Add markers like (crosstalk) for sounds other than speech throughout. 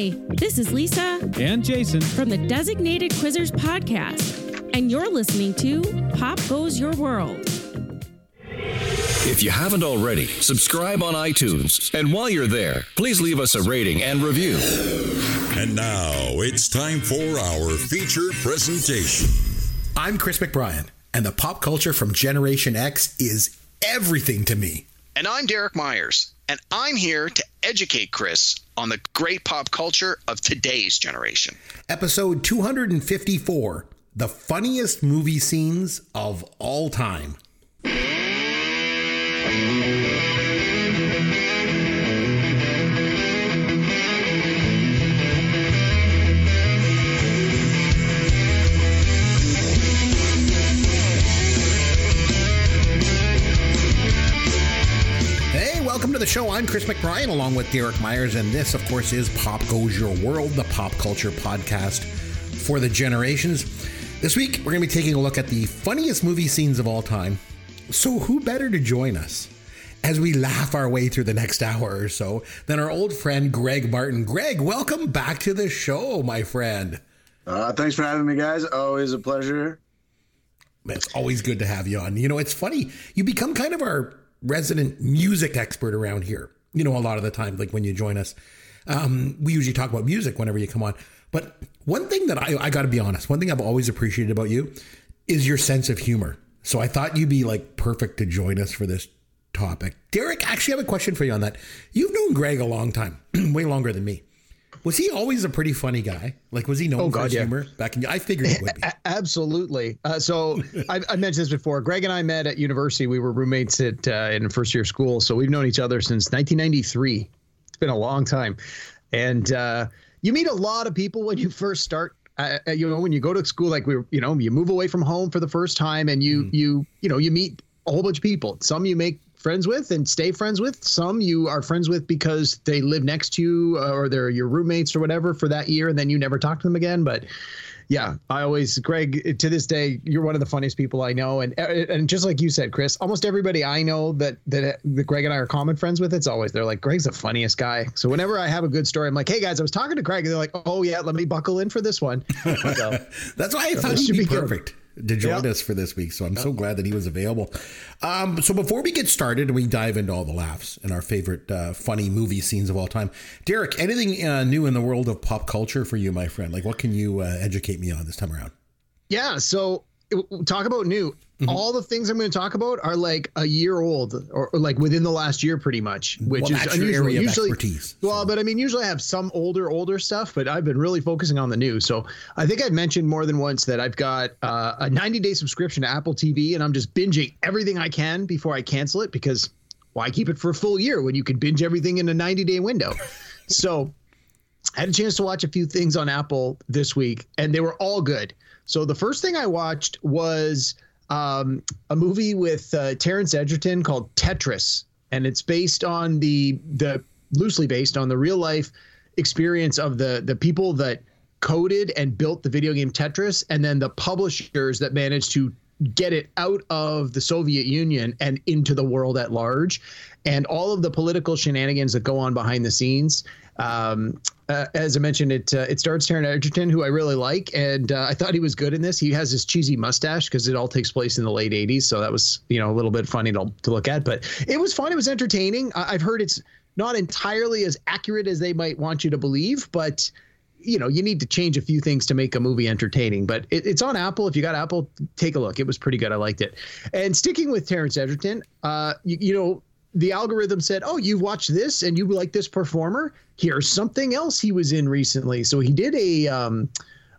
Hi, this is Lisa and Jason from the Designated Quizzers podcast, and you're listening to Pop Goes Your World. If you haven't already, subscribe on iTunes. And while you're there, please leave us a rating and review. And now it's time for our feature presentation. I'm Chris McBrien, and the pop culture from Generation X is everything to me. And I'm Derek Myers, and I'm here to educate Chris on the great pop culture of today's generation. Episode 254 The Funniest Movie Scenes of All Time. Welcome to the show. I'm Chris McBrien along with Derek Myers, and this, of course, is Pop Goes Your World, the pop culture podcast for the generations. This week, we're going to be taking a look at the funniest movie scenes of all time. So, who better to join us as we laugh our way through the next hour or so than our old friend Greg Martin? Greg, welcome back to the show, my friend. Uh, thanks for having me, guys. Always a pleasure. It's always good to have you on. You know, it's funny. You become kind of our resident music expert around here. You know, a lot of the time, like when you join us, um, we usually talk about music whenever you come on. But one thing that I, I got to be honest, one thing I've always appreciated about you is your sense of humor. So I thought you'd be like perfect to join us for this topic. Derek, actually, I have a question for you on that. You've known Greg a long time, (clears throat) way longer than me. Was he always a pretty funny guy? Like, was he known Oh, for God, his yeah. humor back in? I figured he would be. (laughs) Absolutely. Uh, so I, I mentioned this before. Greg and I met at university. We were roommates at uh, in first year of school, so we've known each other since 1993. It's been a long time, and uh, you meet a lot of people when you first start. Uh, uh, you know, when you go to school, like we, you know, you move away from home for the first time, and you, you, you know, you meet a whole bunch of people. Some you make friends with and stay friends with. Some you are friends with because they live next to you uh, or they're your roommates or whatever for that year, and then you never talk to them again. But yeah, I always, Greg, to this day, you're one of the funniest people I know, and and just like you said, Chris, almost everybody I know that that, that Greg and I are common friends with, it's always they're like, Greg's the funniest guy. So whenever I have a good story, I'm like, hey guys, I was talking to Greg, and they're like, oh yeah, let me buckle in for this one. (laughs) So, That's why I thought this he'd should be perfect. good. To join Yeah. us for this week. So I'm so glad that he was available. Um, so before we get started and we dive into all the laughs and our favorite uh, funny movie scenes of all time, Derek, anything uh, new in the world of pop culture for you, my friend? Like, what can you uh, educate me on this time around? Yeah. So talk about new. Mm-hmm. All the things I'm going to talk about are like a year old or, or like within the last year, pretty much, which Well, is unusual. usually, expertise, well, but I mean, usually I have some older, older stuff, but I've been really focusing on the new. So I think I've mentioned more than once that I've got uh, a 90 day subscription to Apple TV, and I'm just binging everything I can before I cancel it because why keep it for a full year when you can binge everything in a 90 day window? (laughs) so I had a chance to watch a few things on Apple this week, and they were all good. So the first thing I watched was um, a movie with uh, Taron Egerton called Tetris, and it's based on the the loosely based on the real life experience of the the people that coded and built the video game Tetris, and then the publishers that managed to get it out of the Soviet Union and into the world at large, and all of the political shenanigans that go on behind the scenes. Um, uh, as I mentioned, it uh, it stars Taron Egerton, who I really like, and uh, I thought he was good in this. He has this cheesy mustache because it all takes place in the late '80s, so that was you know a little bit funny to, to look at. But it was fun. It was entertaining. I, I've heard it's not entirely as accurate as they might want you to believe, but you know you need to change a few things to make a movie entertaining but it, it's on apple. If you got apple take a look. It was pretty good. I liked it. And sticking with Taron Egerton uh you, you know the algorithm said oh you've watched this and you like this performer? Here's something else he was in recently. So he did a um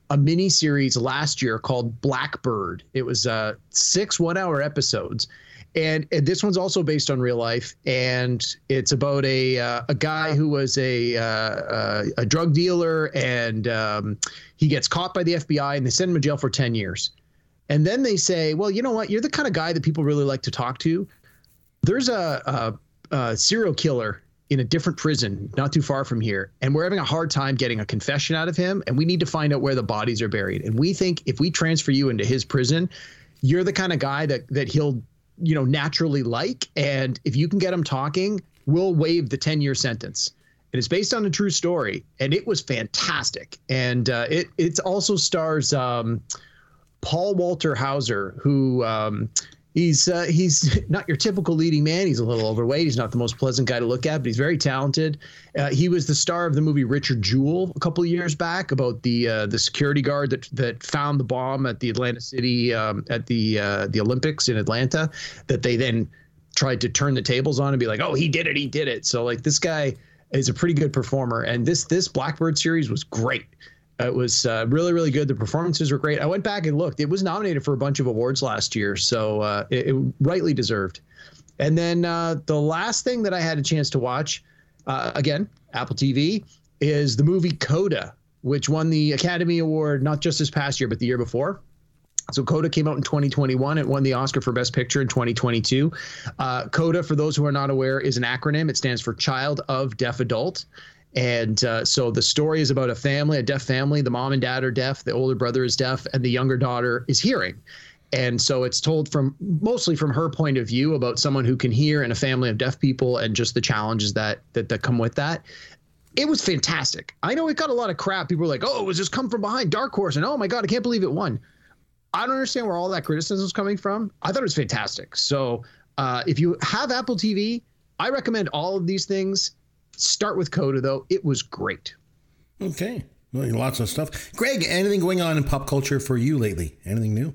a mini series last year called blackbird. It was uh six one hour episodes and, and this one's also based on real life, and it's about a uh, a guy who was a uh, uh, a drug dealer, and um, he gets caught by the FBI, and they send him to jail for ten years. And then they say, well, you know what? You're the kind of guy that people really like to talk to. There's a, a, a serial killer in a different prison not too far from here, and we're having a hard time getting a confession out of him, and we need to find out where the bodies are buried. And we think if we transfer you into his prison, you're the kind of guy that that he'll you know naturally like and if you can get him talking we'll waive the 10 year sentence and it's based on a true story, and it was fantastic. And uh, it it also stars um, Paul Walter Hauser, who um, he's uh, he's (laughs) not your typical leading man. He's a little overweight. He's not the most pleasant guy to look at, but he's very talented. Uh, he was the star of the movie Richard Jewell a couple of years back about the uh, the security guard that that found the bomb at the Atlanta City um, at the uh, the Olympics in Atlanta. That they then tried to turn the tables on and be like, oh, he did it, he did it. So like this guy is a pretty good performer, and this this Blackbird series was great. It was uh, really, really good. The performances were great. I went back and looked. It was nominated for a bunch of awards last year, so uh, it, it, rightly deserved. And then uh, the last thing that I had a chance to watch, uh, again, Apple TV, is the movie Coda, which won the Academy Award not just this past year, but the year before. So Coda came out in 2021. It won the Oscar for Best Picture in 2022. Uh, Coda, for those who are not aware, is an acronym. It stands for Child of Deaf Adult. And uh, so the story is about a family, a deaf family. The mom and dad are deaf. The older brother is deaf, and the younger daughter is hearing. And so it's told from mostly from her point of view about someone who can hear in a family of deaf people and just the challenges that that, that come with that. It was fantastic. I know it got a lot of crap. People were like, "Oh, it was just come from behind, Dark Horse," and "Oh my God, I can't believe it won." I don't understand where all that criticism is coming from. I thought it was fantastic. So uh, if you have Apple TV, I recommend all of these things Start with Coda, though. It was great. Okay. Well, lots of stuff. Greg, anything going on in pop culture for you lately? Anything new?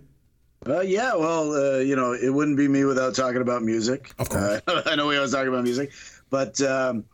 Uh, yeah, well, uh, you know, it wouldn't be me without talking about music. Of course. Uh, (laughs) I know we always talk about music, but um,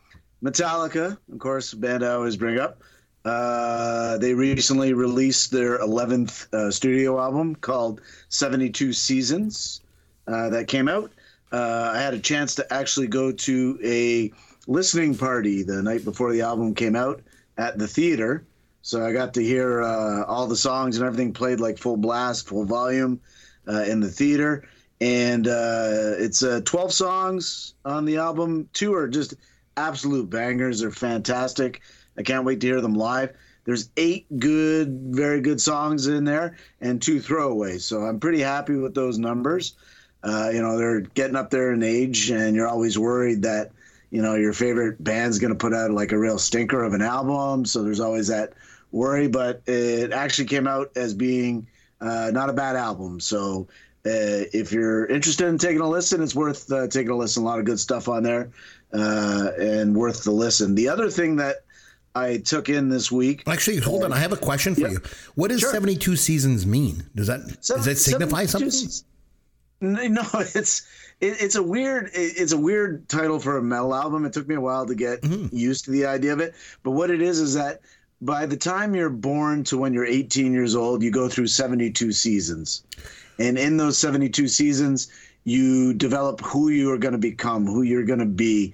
Metallica, of course, band I always bring up. Uh, they recently released their 11th uh, studio album called 72 Seasons uh, that came out. I had a chance to actually go to a listening party the night before the album came out at the theater. So I got to hear uh, all the songs and everything played like full blast, full volume uh, in the theater. And uh, it's uh, 12 songs on the album. Two are just absolute bangers. They're fantastic. I can't wait to hear them live. There's eight good, very good songs in there and two throwaways. So I'm pretty happy with those numbers. Uh, you know, they're getting up there in age, and you're always worried that – you know your favorite band's going to put out like a real stinker of an album so there's always that worry but it actually came out as being uh, not a bad album so uh, if you're interested in taking a listen it's worth uh, taking a listen a lot of good stuff on there uh, and worth the listen the other thing that I took in this week. Actually, hold on. I have a question for yeah. you. What does sure. 72 seasons mean? Does that does that signify something? No, (laughs) it's it, it's a weird it, it's a weird title for a metal album. It took me a while to get mm-hmm. used to the idea of it. But what it is is that by the time you're born to when you're 18 years old, you go through 72 seasons. And in those 72 seasons, you develop who you are going to become, who you're going to be,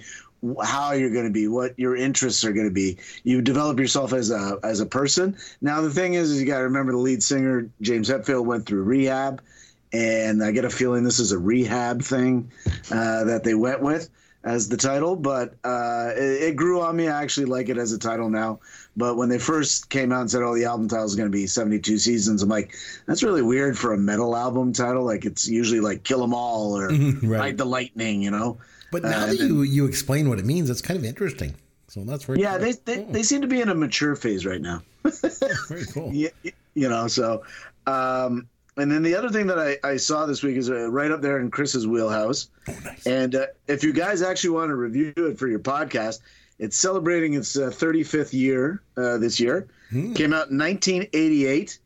how you're going to be, what your interests are going to be. You develop yourself as a as a person. Now the thing is, is you got to remember the lead singer James Hetfield went through rehab and I get a feeling this is a rehab thing uh, that they went with as the title, but uh, it, it, grew on me. I actually like it as a title now. But when they first came out and said, "Oh, the album title is going to be 72 seasons," I'm like, "That's really weird for a metal album title. Like it's usually like Kill 'Em All or (laughs) right. Ride the Lightning," you know. But now uh, that you you explain what it means, it's kind of interesting. So that's very yeah. They, they they seem to be in a mature phase right now. (laughs) very cool. (laughs) Yeah, you know. So um, and then the other thing that I, I saw this week is uh, right up there in Chris's wheelhouse. Oh, nice. And uh, if you guys actually want to review it for your podcast, it's celebrating its uh, 35th year uh, this year. Hmm. Came out in 1988,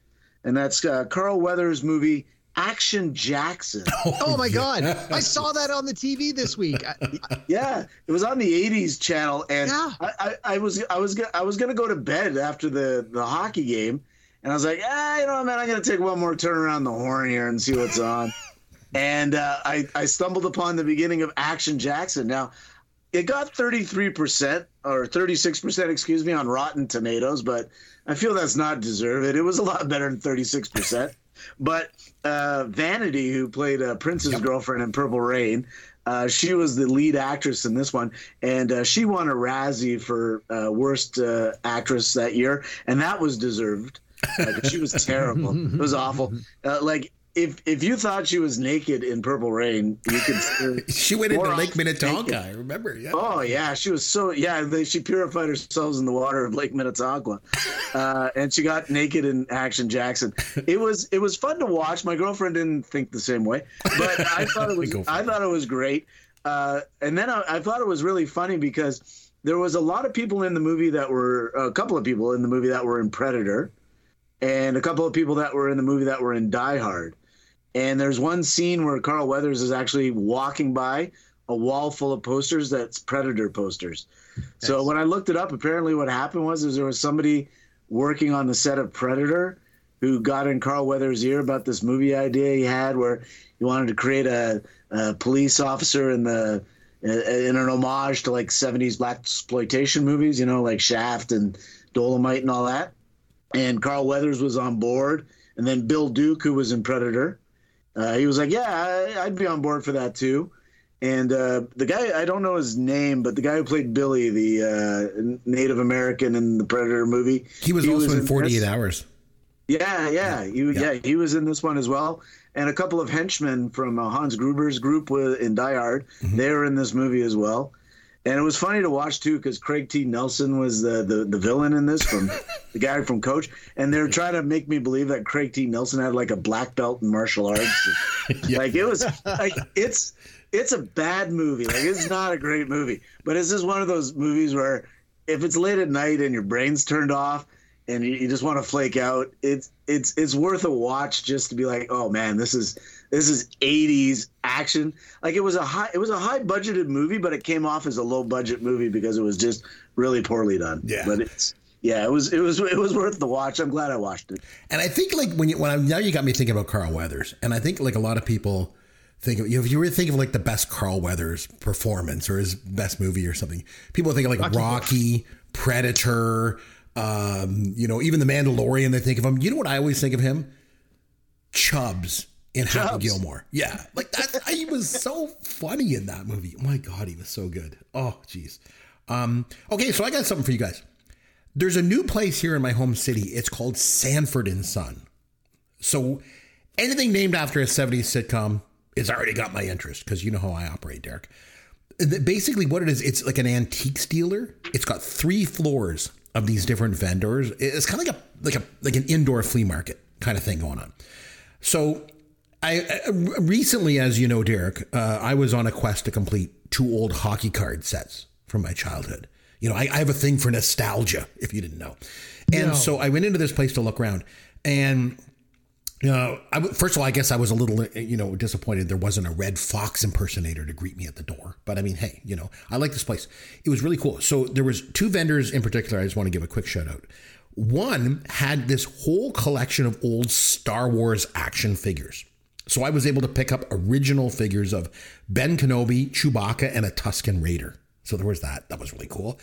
and that's uh, Carl Weathers' movie Action Jackson. (laughs) Oh, oh my God! I saw that on the TV this week. (laughs) yeah, it was on the '80s channel, and yeah. I, I, I was I was I was gonna go to bed after the the hockey game and I was like, ah, you know, man, I'm gonna take one more turn around the horn here and see what's on. (laughs) and uh, I I stumbled upon the beginning of Action Jackson. Now, it got 33% or 36%, excuse me, on Rotten Tomatoes, but I feel that's not deserved. It was a lot better than 36%. but uh, Vanity, who played uh, Prince's yep. girlfriend in Purple Rain, uh, she was the lead actress in this one, and uh, she won a Razzie for uh, worst uh, actress that year, and that was deserved. Like, she was terrible. it was awful. (laughs) Uh, like if if you thought she was naked in Purple Rain, you could. (laughs) she went into Lake Minnetonka. naked. I remember. Yeah. Oh yeah, she was so yeah. They, she purified herself in the water of Lake Minnetonka, (laughs) uh, and she got naked in Action Jackson. It was it was fun to watch. My girlfriend didn't think the same way, but I thought it was I thought it was great. Uh, and then I, I thought it was really funny because there was a lot of people in the movie that were a couple of people in the movie that were in Predator, and a couple of people that were in the movie that were in Die Hard. And there's one scene where Carl Weathers is actually walking by a wall full of posters that's Predator posters. So when I looked it up, apparently what happened was is there was somebody working on the set of Predator who got in Carl Weathers' ear about this movie idea he had where he wanted to create a, a police officer in the in an homage to like 70s black exploitation movies, you know, like Shaft and Dolomite and all that. And Carl Weathers was on board, and then Bill Duke, who was in Predator, uh, he was like, "Yeah, I, I'd be on board for that too." And uh, the guy, I don't know his name, but the guy who played Billy, the uh, Native American in the Predator movie, He was also in 48 Hours. Yeah, yeah, he, yeah. he was in this one as well. And a couple of henchmen from uh, Hans Gruber's group in Die Hard. They were in this movie as well. And it was funny to watch too because Craig T. Nelson was the, the the villain in this from the guy from Coach, and they're trying to make me believe that Craig T. Nelson had like a black belt in martial arts. (laughs) Like it was like it's it's a bad movie. Like it's not a great movie, but it's just one of those movies where if it's late at night and your brain's turned off and you, you just want to flake out, it's it's it's worth a watch just to be like, oh man, this is this is 80s action. Like it was a high it was a high budgeted movie, but it came off as a low budget movie because it was just really poorly done. Yeah. But it's yeah, it was it was it was worth the watch. I'm glad I watched it. And I think like when you when I, now you got me thinking about Carl Weathers, and I think like a lot of people think of you know, if you were to think of like the best Carl Weathers performance or his best movie or something, people think of like Rocky, Predator, um, you know, even the Mandalorian. They think of him. You know what I always think of him? Chubbs in Happy Chubbs. Gilmore. Yeah, like that. he was so funny in that movie. Oh my god, he was so good. Oh jeez. Um, okay, so I got something for you guys. There's a new place here in my home city. It's called Sanford and Son. So anything named after a 70s sitcom has already got my interest because you know how I operate, Derek. Basically, what it is, it's like an antiques dealer. It's got three floors of these different vendors. It's kind of like a like a like an indoor flea market kind of thing going on. So, I, I recently, as you know, Derek, uh, I was on a quest to complete two old hockey card sets from my childhood. You know, I, I have a thing for nostalgia, if you didn't know. And so I went into this place to look around, and uh, I w- first of all, I guess I was a little, uh, you know, disappointed there wasn't a Redd Foxx impersonator to greet me at the door. But I mean, hey, you know, I like this place. It was really cool. So there was two vendors in particular. I just want to give a quick shout out. One had this whole collection of old Star Wars action figures. So I was able to pick up original figures of Ben Kenobi, Chewbacca, and a Tusken Raider. So there was that. That was really cool.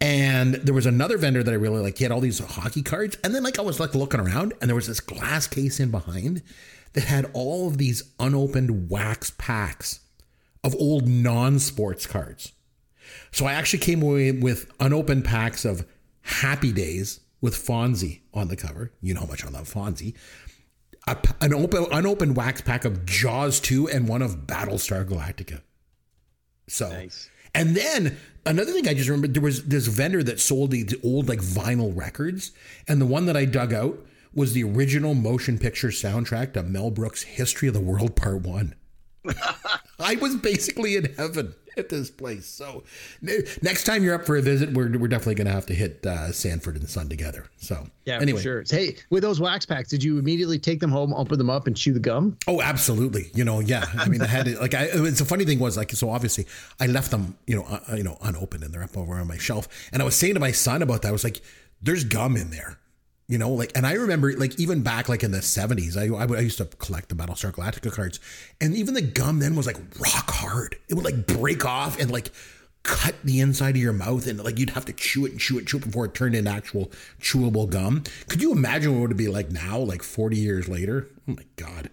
And there was another vendor that I really liked. He had all these hockey cards. And then like I was like looking around and there was this glass case in behind that had all of these unopened wax packs of old non-sports cards. So I actually came away with unopened packs of Happy Days with Fonzie on the cover. You know how much I love Fonzie. A, an open, unopened wax pack of Jaws 2 and one of Battlestar Galactica. So, and then another thing I just remembered there was this vendor that sold these old like vinyl records, and the one that I dug out was the original motion picture soundtrack to Mel Brooks' History of the World Part One. (laughs) I was basically in heaven at this place. So next time you're up for a visit, we're, we're definitely going to have to hit uh, Sanford and Son together. So Yeah, anyway, for sure. Hey, with those wax packs, did you immediately take them home, open them up, and chew the gum? Oh, absolutely. You know, yeah. I mean, I had it. Like, I. It's the funny thing was like, so obviously, I left them, you know, uh, you know, unopened, and they're up over on my shelf. And I was saying to my son about that. I was like, "There's gum in there." You know, like, and I remember, like, even back, like in the '70s, I, I, I used to collect the Battlestar Galactica cards, and even the gum then was like rock hard. It would like break off and like cut the inside of your mouth, and like you'd have to chew it and chew it, and chew it before it turned into actual chewable gum. Could you imagine what it would be like now, like 40 years later? Oh my god,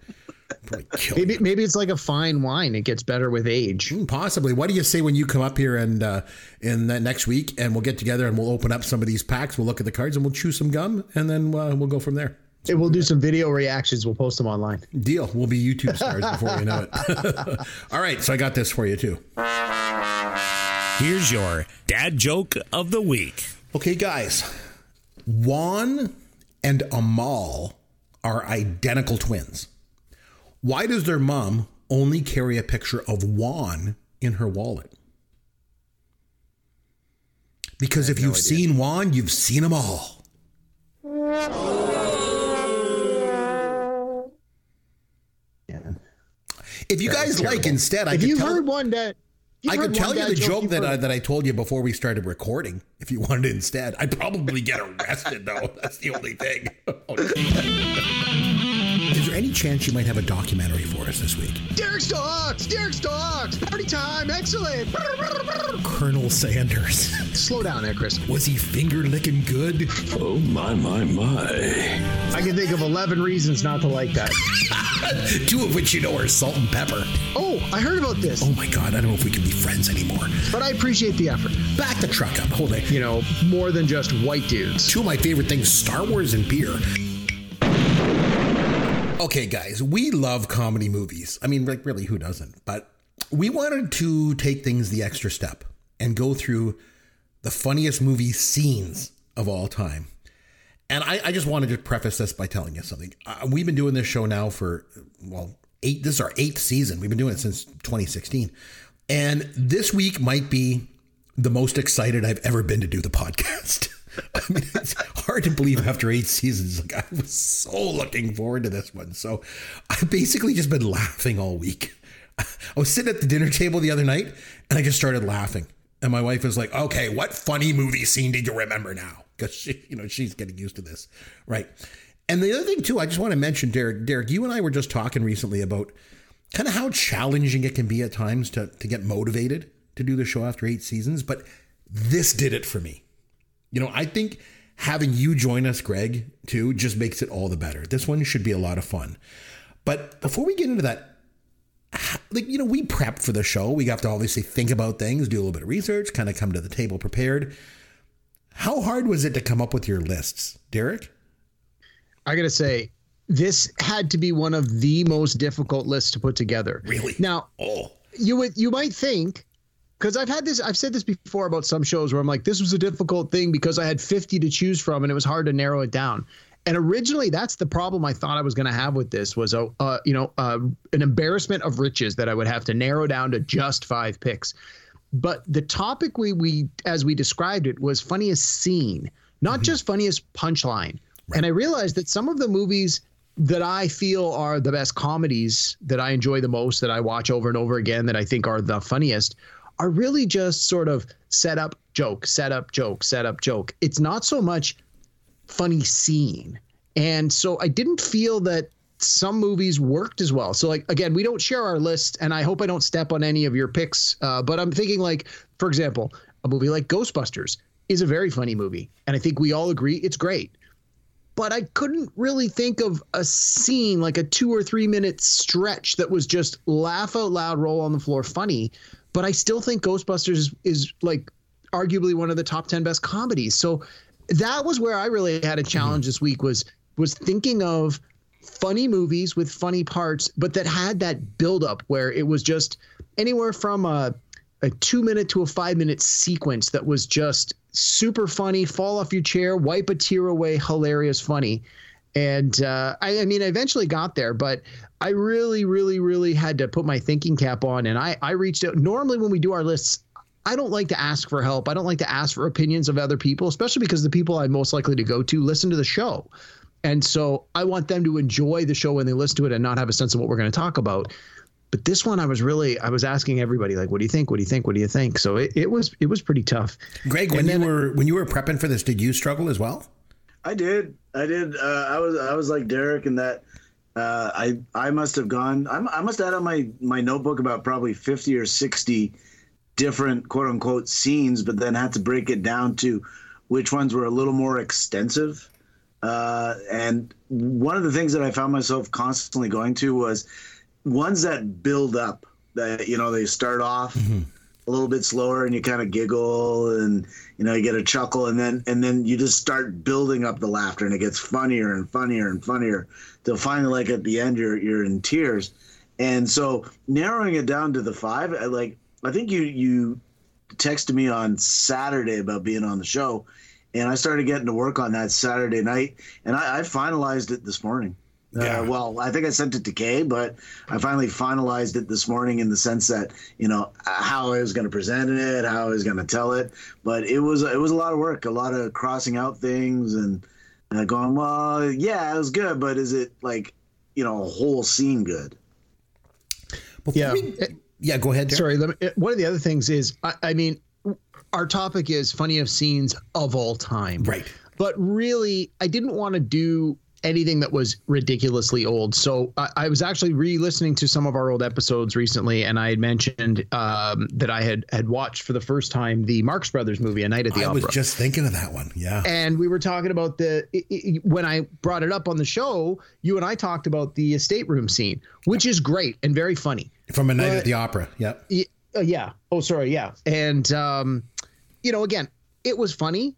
probably (laughs) kill Maybe maybe it's like a fine wine; it gets better with age. Possibly. What do you say when you come up here and uh, in that next week, and we'll get together and we'll open up some of these packs. We'll look at the cards and we'll chew some gum, and then uh, we'll go from there. It will do some video reactions. We'll post them online. Deal. We'll be YouTube stars before you know it. (laughs) All right, so I got this for you too. Here's your dad joke of the week. Okay, guys. Juan and Amal are identical twins. Why does their mom only carry a picture of Juan in her wallet? Because if you've seen Juan, you've seen them all. Yeah. If you guys like, instead, I If could you've tell, heard one that you've I could tell you the joke you've that I, that I told you before we started recording. If you wanted it instead, I'd probably get arrested though. (laughs) That's the only thing. (laughs) Is there any chance you might have a documentary for us this week? Derek Stocks, Derek Stocks, party time, excellent. Colonel Sanders. (laughs) Slow down there, Chris. Was he finger licking good? Oh, my, my, my. I can think of 11 reasons not to like that. (laughs) Two of which you know are salt and pepper. Oh, I heard about this, Oh my god, I don't know if we can be friends anymore. but I appreciate the effort. Back the truck up. Hold it. You know, more than just white dudes. Two of my favorite things Star Wars and beer. Okay, guys, we love comedy movies. I mean, like, really, who doesn't? But we wanted to take things the extra step and go through the funniest movie scenes of all time. And I, I just wanted to preface this by telling you something. Uh, we've been doing this show now for, well, eight, this is our eighth season. We've been doing it since 2016. And this week might be the most excited I've ever been to do the (laughs) podcast. (laughs) I mean, it's hard to believe after eight seasons. Like I was so looking forward to this one. So I've basically just been laughing all week. (laughs) I was sitting at the dinner table the other night and I just started laughing. And my wife was like, okay, what funny movie scene did you remember now? Because she, you know, she's getting used to this. Right. And the other thing too, I just want to mention, Derek, Derek, you and I were just talking recently about kind of how challenging it can be at times to, to get motivated to do the show after eight seasons. But this did it for me. You know, I think having you join us, Greg, too, just makes it all the better. This one should be a lot of fun. But before we get into that, like, you know, we prep for the show. We have to obviously think about things, do a little bit of research, kind of come to the table prepared. How hard was it to come up with your lists, Derek? I got to say, this had to be one of the most difficult lists to put together. Really? Now, Oh, you would you might think because I've had this I've said this before about some shows where I'm like this was a difficult thing because I had 50 to choose from and it was hard to narrow it down. And originally that's the problem I thought I was going to have with this was a uh, you know uh, an embarrassment of riches that I would have to narrow down to just five picks. But the topic we we as we described it was funniest scene, not just funniest punchline. And I realized that some of the movies that I feel are the best comedies that I enjoy the most, that I watch over and over again, that I think are the funniest, are really just sort of set up joke, set up joke, set up joke. It's not so much funny scene. And so I didn't feel that some movies worked as well. So like again, we don't share our list, and I hope I don't step on any of your picks. Uh, but I'm thinking like, for example, a movie like Ghostbusters is a very funny movie, and I think we all agree it's great but I couldn't really think of a scene like a two or three minute stretch that was just laugh out loud, roll on the floor, funny. But I still think Ghostbusters is, is like arguably one of the top ten best comedies. So that was where I really had a challenge this week was was thinking of funny movies with funny parts, but that had that buildup where it was just anywhere from a a two minute to a five minute sequence that was just super funny, fall off your chair, wipe a tear away, hilarious, funny. And uh, I, I mean, I eventually got there, but I really, really, really had to put my thinking cap on. And I, I reached out. Normally, when we do our lists, I don't like to ask for help. I don't like to ask for opinions of other people, especially because the people I'm most likely to go to listen to the show. And so I want them to enjoy the show when they listen to it and not have a sense of what we're going to talk about but this one I was really I was asking everybody like what do you think what do you think what do you think so it, it was it was pretty tough Greg, when you were when you were prepping for this, did you struggle as well? I did. I did. Uh, I was. I was like Derek in that. Uh, I. I must have gone. I'm, I must have on my my notebook about probably fifty or sixty different quote unquote scenes, but then had to break it down to which ones were a little more extensive. Uh, and one of the things that I found myself constantly going to was ones that build up. That you know they start off a little bit slower and you kind of giggle and you know you get a chuckle and then and then you just start building up the laughter and it gets funnier and funnier and funnier till finally like at the end you're you're in tears. And so narrowing it down to the five I, like i think you you texted me on saturday about being on the show and i started getting to work on that saturday night and i, I finalized it this morning Yeah. uh, well, I think I sent it to Kay, but I finally finalized it this morning in the sense that you know how I was going to present it, how I was going to tell it. But it was it was a lot of work, a lot of crossing out things and uh, going, well, yeah, it was good, but is it like you know a whole scene good? Before Yeah. we- yeah. Go ahead. Derek. Sorry, let me, one of the other things is, I, I mean, our topic is funniest scenes of all time. Right. But really, I didn't want to do anything that was ridiculously old. So I, I was actually re-listening to some of our old episodes recently, and I had mentioned um, that I had had watched for the first time the Marx Brothers movie, A Night at the I Opera. I was just thinking of that one. Yeah. and we were talking about the i- i- when I brought it up on the show, you and I talked about the stateroom scene, which is great and very funny. From a night But- at the opera. Yep. Y- uh, yeah. Oh, sorry. Yeah. And, um, you know, again, it was funny.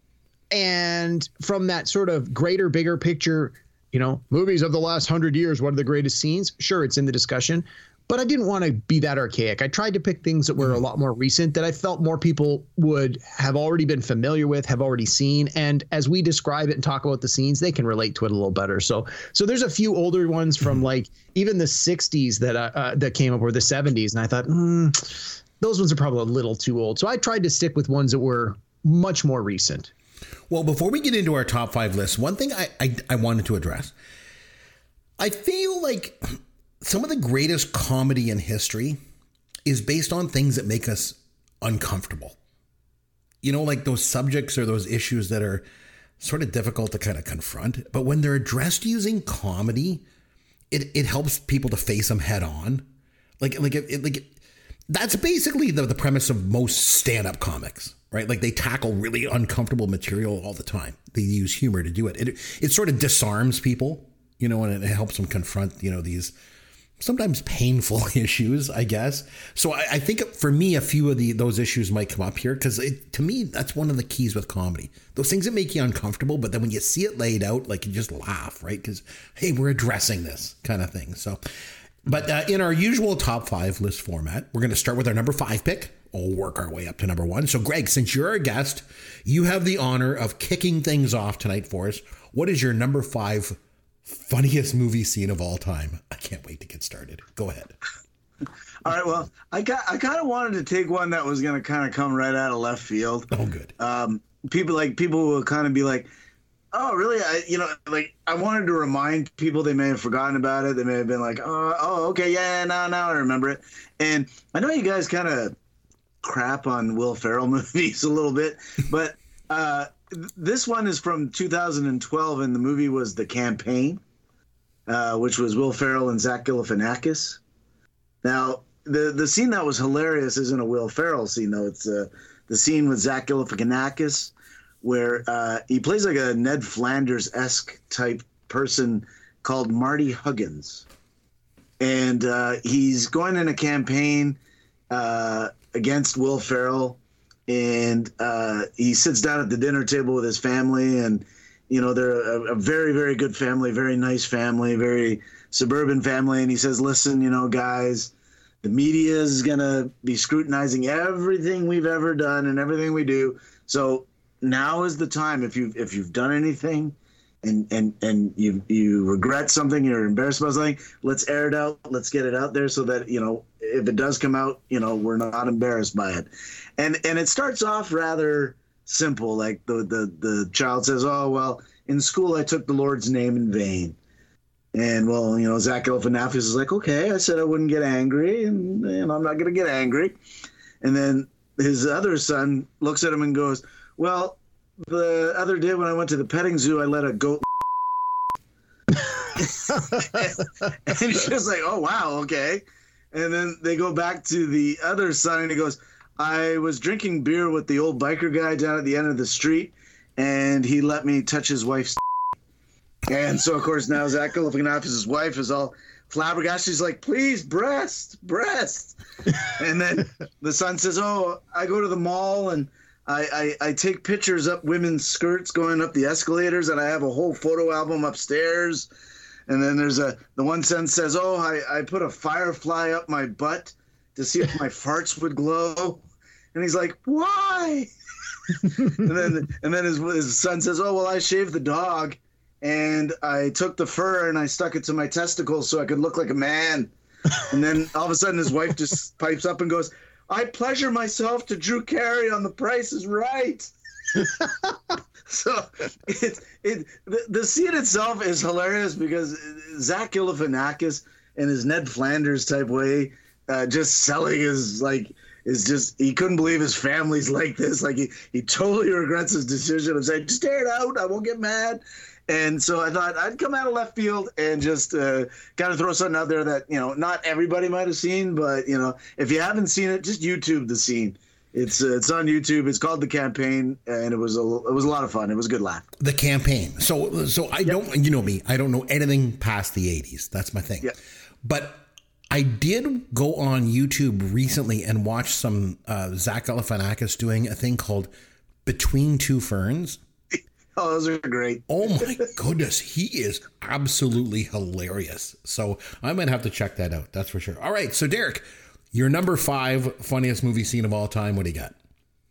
And from that sort of greater, bigger picture, you know, movies of the last hundred years, what are the greatest scenes? Sure, it's in the discussion. But I didn't want to be that archaic. I tried to pick things that were a lot more recent that I felt more people would have already been familiar with, have already seen. And as we describe it and talk about the scenes, they can relate to it a little better. So, so there's a few older ones from like even the '60s that uh, uh, that came up or the '70s, and I thought, hmm, those ones are probably a little too old. So I tried to stick with ones that were much more recent. Well, before we get into our top five list, one thing I, I, I wanted to address. I feel like some of the greatest comedy in history is based on things that make us uncomfortable. You know, like those subjects or those issues that are sort of difficult to kind of confront. But when they're addressed using comedy, it, it helps people to face them head on. Like, like, it, it- like, that's basically the, the premise of most stand-up comics right? Like they tackle really uncomfortable material all the time. They use humor to do it. It, it sort of disarms people you know and it helps them confront you know these sometimes painful (laughs) issues i guess. So i, I think for me a few of the those issues might come up here because to me that's one of the keys with comedy. Those things that make you uncomfortable but then when you see it laid out like you just laugh right? Because hey we're addressing this kind of thing. So but uh, in our usual top five list format, we're going to start with our number five pick. We'll work our way up to number one. So, Greg, since you're a guest, you have the honor of kicking things off tonight for us. What is your number five funniest movie scene of all time? I can't wait to get started. Go ahead. (laughs) All right, well, I got I kind of wanted to take one that was going to kind of come right out of left field. Oh, good. um, people like people will kind of be like, "Oh, really?" I, you know, like I wanted to remind people they may have forgotten about it. They may have been like, "Oh, oh, okay, yeah, now, now I remember it." And I know you guys kind of crap on Will Ferrell (laughs) movies a little bit, but uh, this one is from 2012, and the movie was The Campaign, uh, which was Will Ferrell and Zach Galifianakis. Now, the the scene that was hilarious isn't a Will Ferrell scene though. It's uh, the scene with Zach Galifianakis where uh, he plays like a Ned Flanders esque type person called Marty Huggins, and uh, he's going in a campaign uh, against Will Ferrell, and uh, he sits down at the dinner table with his family, and you know they're a, a very very good family, very nice family, very suburban family, and he says, "Listen, you know, guys." the media is going to be scrutinizing everything we've ever done and everything we do. So now is the time if you've if you've done anything and and and you you regret something you're embarrassed about something let's air it out. Let's get it out there so that you know if it does come out you know we're not embarrassed by it. And and it starts off rather simple like the the the child says oh well in school i took the lord's name in vain. And well, you know, Zach Galifianakis is like, okay, I said I wouldn't get angry, and, and I'm not going to get angry. And then his other son looks at him and goes, well, the other day when I went to the petting zoo, I let a goat. (laughs) and he's just like, oh wow, okay. And then they go back to the other son, and he goes, I was drinking beer with the old biker guy down at the end of the street, and he let me touch his wife's. (laughs) And so, of course, now Zach Galifianakis' wife is all flabbergasted. She's like, please, breast, breast. and then the son says, oh, I go to the mall and I, I, I take pictures up women's skirts going up the escalators, and I have a whole photo album upstairs. And then there's a the one son says, oh, I, I put a firefly up my butt to see if my (laughs) farts would glow. And he's like, why? (laughs) and then and then his, his son says, oh, well, I shaved the dog and I took the fur and I stuck it to my testicles so I could look like a man. And then all of a sudden his wife just pipes up and goes, I pleasure myself to Drew Carey on The Price is Right. (laughs) so it, it the, the scene itself is hilarious because Zach Galifianakis in his Ned Flanders type way, uh, just selling his like is just he couldn't believe his family's like this. Like he, he totally regrets his decision of saying, just tear it out, I won't get mad. And so I thought I'd come out of left field and just uh, kind of throw something out there that you know not everybody might have seen, but you know if you haven't seen it, just YouTube the scene. It's uh, it's on YouTube. It's called the campaign, and it was a it was a lot of fun. It was a good laugh. The campaign. So so I don't you know me. I don't know anything past the '80s. That's my thing. Yeah. But I did go on YouTube recently and watch some uh, Zach Galifianakis doing a thing called Between Two Ferns. (laughs) Oh, those are great. Oh my goodness, he is absolutely hilarious. So I might have to check that out. That's for sure. All right, so Derek, your number five funniest movie scene of all time. What do you got?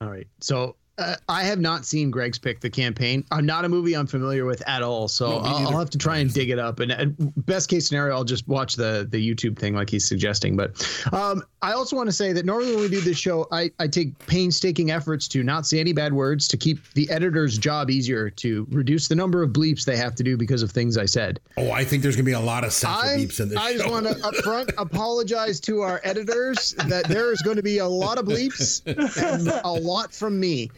All right. So uh, I have not seen Greg's pick, The Campaign. I'm not a movie I'm familiar with at all, so I'll. I'll have to try and dig it up. And, and best case scenario, I'll just watch the the YouTube thing like he's suggesting. But um, I also want to say that normally when we do this show, I, I take painstaking efforts to not say any bad words to keep the editor's job easier to reduce the number of bleeps they have to do because of things I said. Oh, I think there's gonna be a lot of censor I'm- in this I just want to upfront (laughs) apologize to our editors that there is going to be a lot of bleeps and a lot from me.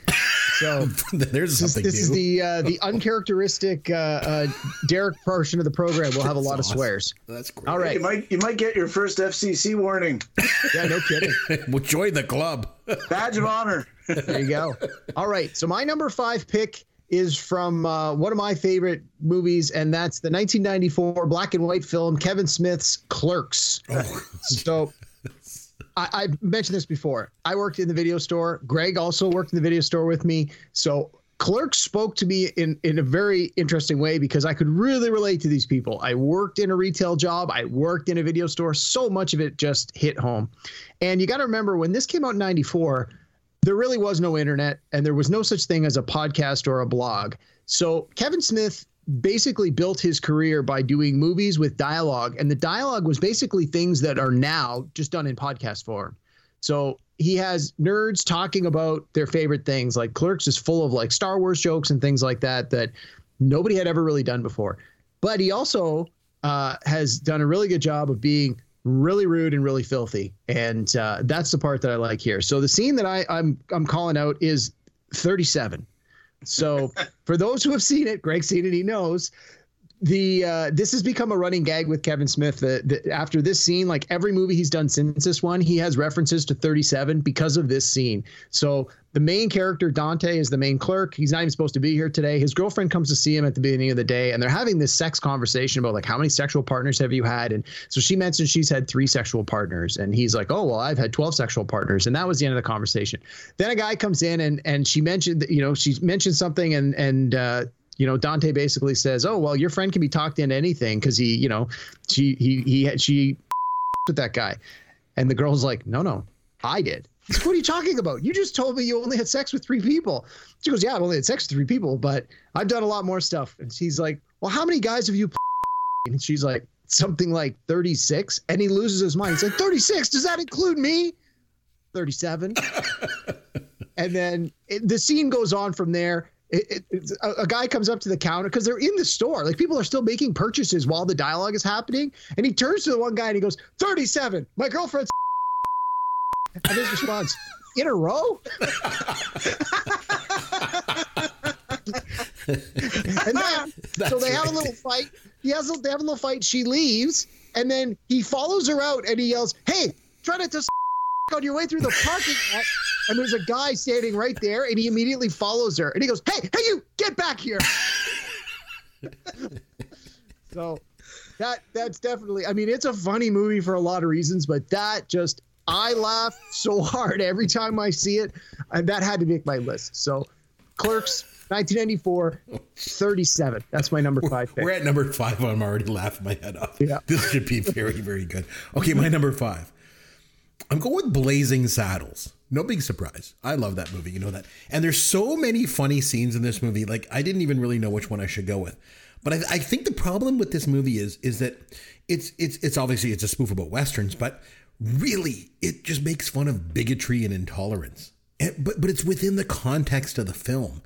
So (laughs) there's this, something this is new. the uh, the (laughs) uncharacteristic uh, uh, Derek portion of the program. We'll have a lot of swears. That's great. All right. You might you might get your first FCC warning. (laughs) Yeah, no kidding. well, join the club. Badge of honor. There you go. All right. So my number five pick is from uh, one of my favorite movies, and that's the 1994 black and white film Kevin Smith's Clerks. So I, I've mentioned this before. I worked in the video store. Greg also worked in the video store with me. So Clerks spoke to me in, in a very interesting way because I could really relate to these people. I worked in a retail job, I worked in a video store. So much of it just hit home. And you got to remember when this came out in 94, there really was no internet and there was no such thing as a podcast or a blog. So Kevin Smith basically built his career by doing movies with dialogue and the dialogue was basically things that are now just done in podcast form. So he has nerds talking about their favorite things like Clerks is full of like Star Wars jokes and things like that that nobody had ever really done before. But he also uh, has done a really good job of being really rude and really filthy, and uh, that's the part that I like here. So the scene that I, I'm I'm calling out is 37. So for those who have seen it, Greg's seen it, he knows. The uh, this has become a running gag with Kevin Smith. That, that after this scene, like every movie he's done since this one, he has references to 37 because of this scene. So the main character Dante is the main clerk. He's not even supposed to be here today. His girlfriend comes to see him at the beginning of the day, and they're having this sex conversation about like how many sexual partners have you had? And so she mentions she's had three sexual partners, and he's like, oh well, I've had 12 sexual partners, and that was the end of the conversation. Then a guy comes in and and she mentioned, you know, she mentioned something, and and uh, you know, Dante basically says, "Oh, well, your friend can be talked into anything because he, you know, she he he had she (laughs) with that guy," and the girl's like, "No, no, I did." He's what are you talking about? You just told me you only had sex with three people. She goes, "Yeah, I've only had sex with three people, but I've done a lot more stuff." And she's like, "Well, how many guys have you?" (laughs) And she's like, "Something like 36." And he loses his mind. He's like, "36? Does that include me?" 37. (laughs) and then it, the scene goes on from there. It, it, a, a guy comes up to the counter because they're in the store. Like people are still making purchases while the dialogue is happening. And he turns to the one guy and he goes, 37. My girlfriend's. (laughs) And his response, in a row? (laughs) and then, so they have a little fight. He has a, they have a little fight. She leaves, and then he follows her out and he yells, "Hey, try not to on your way through the parking lot." And there's a guy standing right there, and he immediately follows her, and he goes, "Hey, hey, you, get back here!" (laughs) so that that's definitely. I mean, it's a funny movie for a lot of reasons, but that just I laugh so hard every time I see it, and that had to make my list. So, Clerks, 1994, 37. That's my number five pick. We're at number five. I'm already laughing my head off. Yeah. This should be very, very good. Okay, my number five. I'm going with Blazing Saddles. No big surprise. I love that movie. You know that. And there's so many funny scenes in this movie. Like I didn't even really know which one I should go with. But I, I think the problem with this movie is is that it's it's it's obviously it's a spoof about westerns, but really it just makes fun of bigotry and intolerance. And, but but it's within the context of the film.